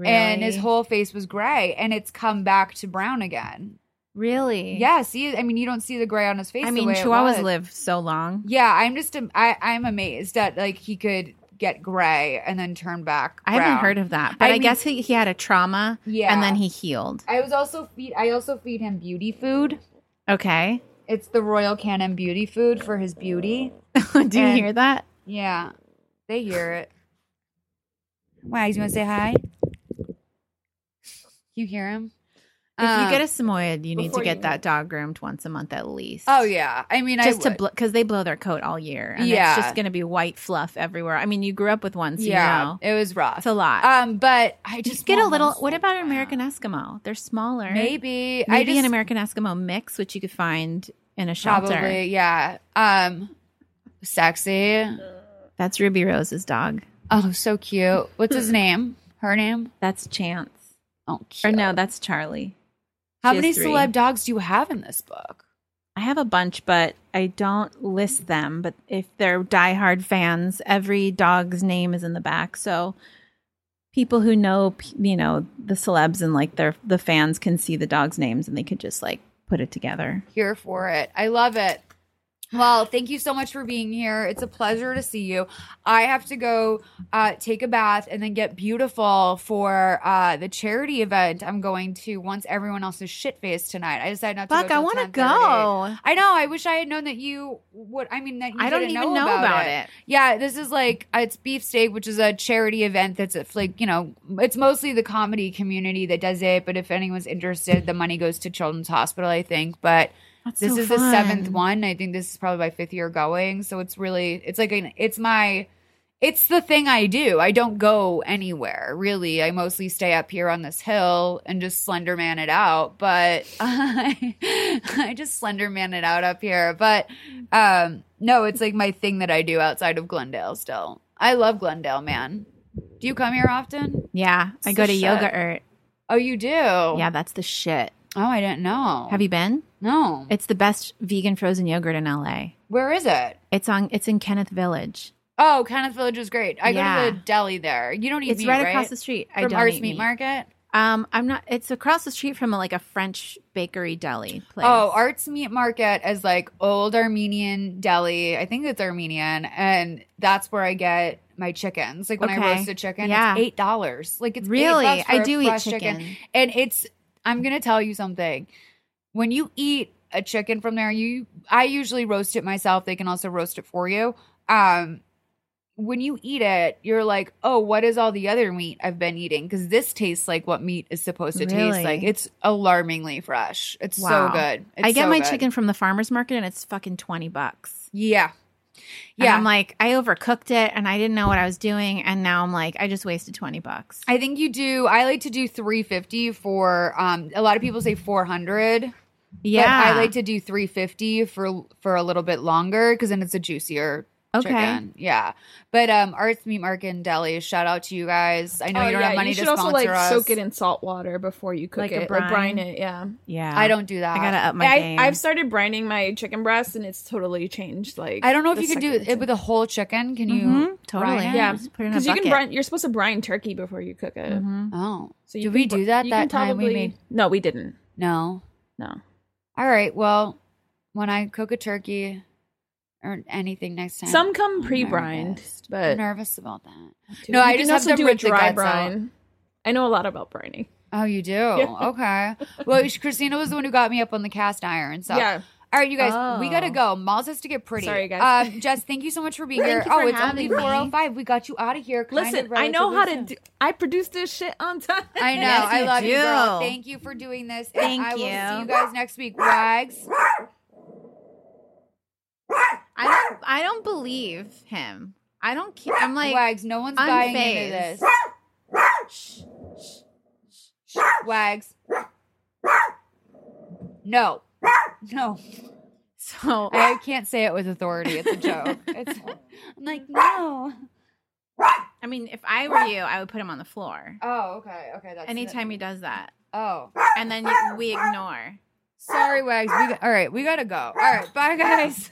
And his whole face was gray, and it's come back to brown again. Really? Yeah, see, I mean, you don't see the gray on his face. I mean, Chihuahuas live so long. Yeah, I'm just, I, I'm amazed that like he could get gray and then turn back. I haven't heard of that, but I I, mean- guess he, he had a trauma. Yeah. And then he healed. I was also feed. I also feed him beauty food. Okay. It's the Royal Canin beauty food for his beauty. Do you And- hear that? Yeah, they hear it. Wags, you want to say hi? You hear him? If you get a Samoyed, you need to get you- that dog groomed once a month at least. oh yeah, I mean, Just I to because they blow their coat all year, and Yeah. it's just going to be white fluff everywhere. I mean, you grew up with one, so yeah, you know it was rough. it's a lot. Um, but I just just get a little. What about an. American Eskimo? They're smaller. Maybe I maybe just, an American Eskimo mix, which you could find in a shelter. Probably, yeah. Um, sexy. That's Ruby Rose's dog. Oh, so cute. What's his name? Her name? That's Chance. Oh, Or no, that's Charlie. How many three. celeb dogs do you have in this book? I have a bunch, but I don't list them. But if they're diehard fans, every dog's name is in the back. So people who know, you know, the celebs and like their the fans can see the dogs' names and they could just like put it together. Here for it. I love it. Well, thank you so much for being here. It's a pleasure to see you. I have to go uh, take a bath and then get beautiful for uh, the charity event I'm going to once everyone else is shit faced tonight. I decided not to Fuck, go. I want to go. I know. I wish I had known that you would. I mean, that you I don't even know about it. Yeah, this is like uh, it's beefsteak, which is a charity event that's at, like you know, it's mostly the comedy community that does it. But if anyone's interested, the money goes to Children's Hospital, I think. But That's this so is the seventh one. I think this is probably my fifth year going. So it's really, it's like an, it's my. It's the thing I do. I don't go anywhere really. I mostly stay up here on this hill and just slender man it out. But I, I just slender man it out up here. But um, no, it's like my thing that I do outside of Glendale. Still, I love Glendale, man. Do you come here often? Yeah, I go to shit. Yoga Ert. Oh, you do. Yeah, that's the shit. Oh, I didn't know. Have you been? No. It's the best vegan frozen yogurt in LA. Where is it? It's on. It's in Kenneth Village. Oh, Kenneth Village is great. I Yeah. go to the deli there. You don't eat It's meat, right, right across the street. I from don't Arts eat Meat meat. Market. Um, I'm not. It's across the street from a, like a French bakery deli place. Oh, Arts Meat Market is like old Armenian deli. I think it's Armenian, and that's where I get my chickens. Like when I roast a chicken, Yeah. it's eight dollars. Like it's Really? I do eat fresh chicken. and it's. I'm gonna tell you something. When you eat a chicken from there, you I usually roast it myself. They can also roast it for you. Um, when you eat it, you're like, oh, what is all the other meat I've been eating? Because this tastes like what meat is supposed to Really? taste like. It's alarmingly fresh. It's Wow. so good. I get so my good. chicken from the farmer's market and it's fucking twenty bucks. Yeah. Yeah, Yeah. I'm like I overcooked it and I didn't know what I was doing, and now I'm like I just wasted twenty bucks. I think you do. I like to do 350 for um a lot of people say 400. Yeah, But I like to do 350 for for a little bit longer cuz then it's a juicier Okay. chicken. Yeah. But um Arts Meat Market and Deli, shout out to you guys. I know Oh, you don't yeah, have money you to should also sponsor like us. soak it in salt water before you cook Like a it, like brine? brine it. Yeah, Yeah, I don't do that. I gotta up my I, game. I've started brining my chicken breast, and it's totally changed. Like I don't know if you can do it with a whole chicken. Can you? Mhm, totally. brine? Yeah, Just put it in a because you can brine. You're supposed to brine turkey before you cook it. Mhm. Oh. So you Did can we do that you that can time we made? No, we didn't. No. No. All right. Well, when I cook a turkey or anything next time, Some come I'm pre-brined, nervous. I'm but nervous about that. No, I You just have also to do a rip the dry guts out. brine. I know a lot about brining. Oh, you do? Okay. Well, Christina was the one who got me up on the cast iron. So, Yeah. All right, you guys, we gotta Oh. go. Malls has to get pretty. Sorry, guys. Um, Jess, thank you so much for being Thank here. you for oh, it's only four oh five. We got you out of here. kind Listen, of I know how to. do I produce this shit on time. I know. Yes, I you love you, girl. Thank you for doing this. and Thank I will see you. you guys next week. Wags. I don't. I don't believe him. I don't care. I'm like Wags. No one's buying into this. Shh, shh, shh. Wags. No. No. so. I can't say it with authority. It's a joke. It's, I'm like, no. I mean, if I were you, I would put him on the floor. Oh, okay. Okay. That's Anytime he does that, Oh. and then you, we ignore. Sorry, Wags. We got, all right. We got to go. All right. Bye, guys.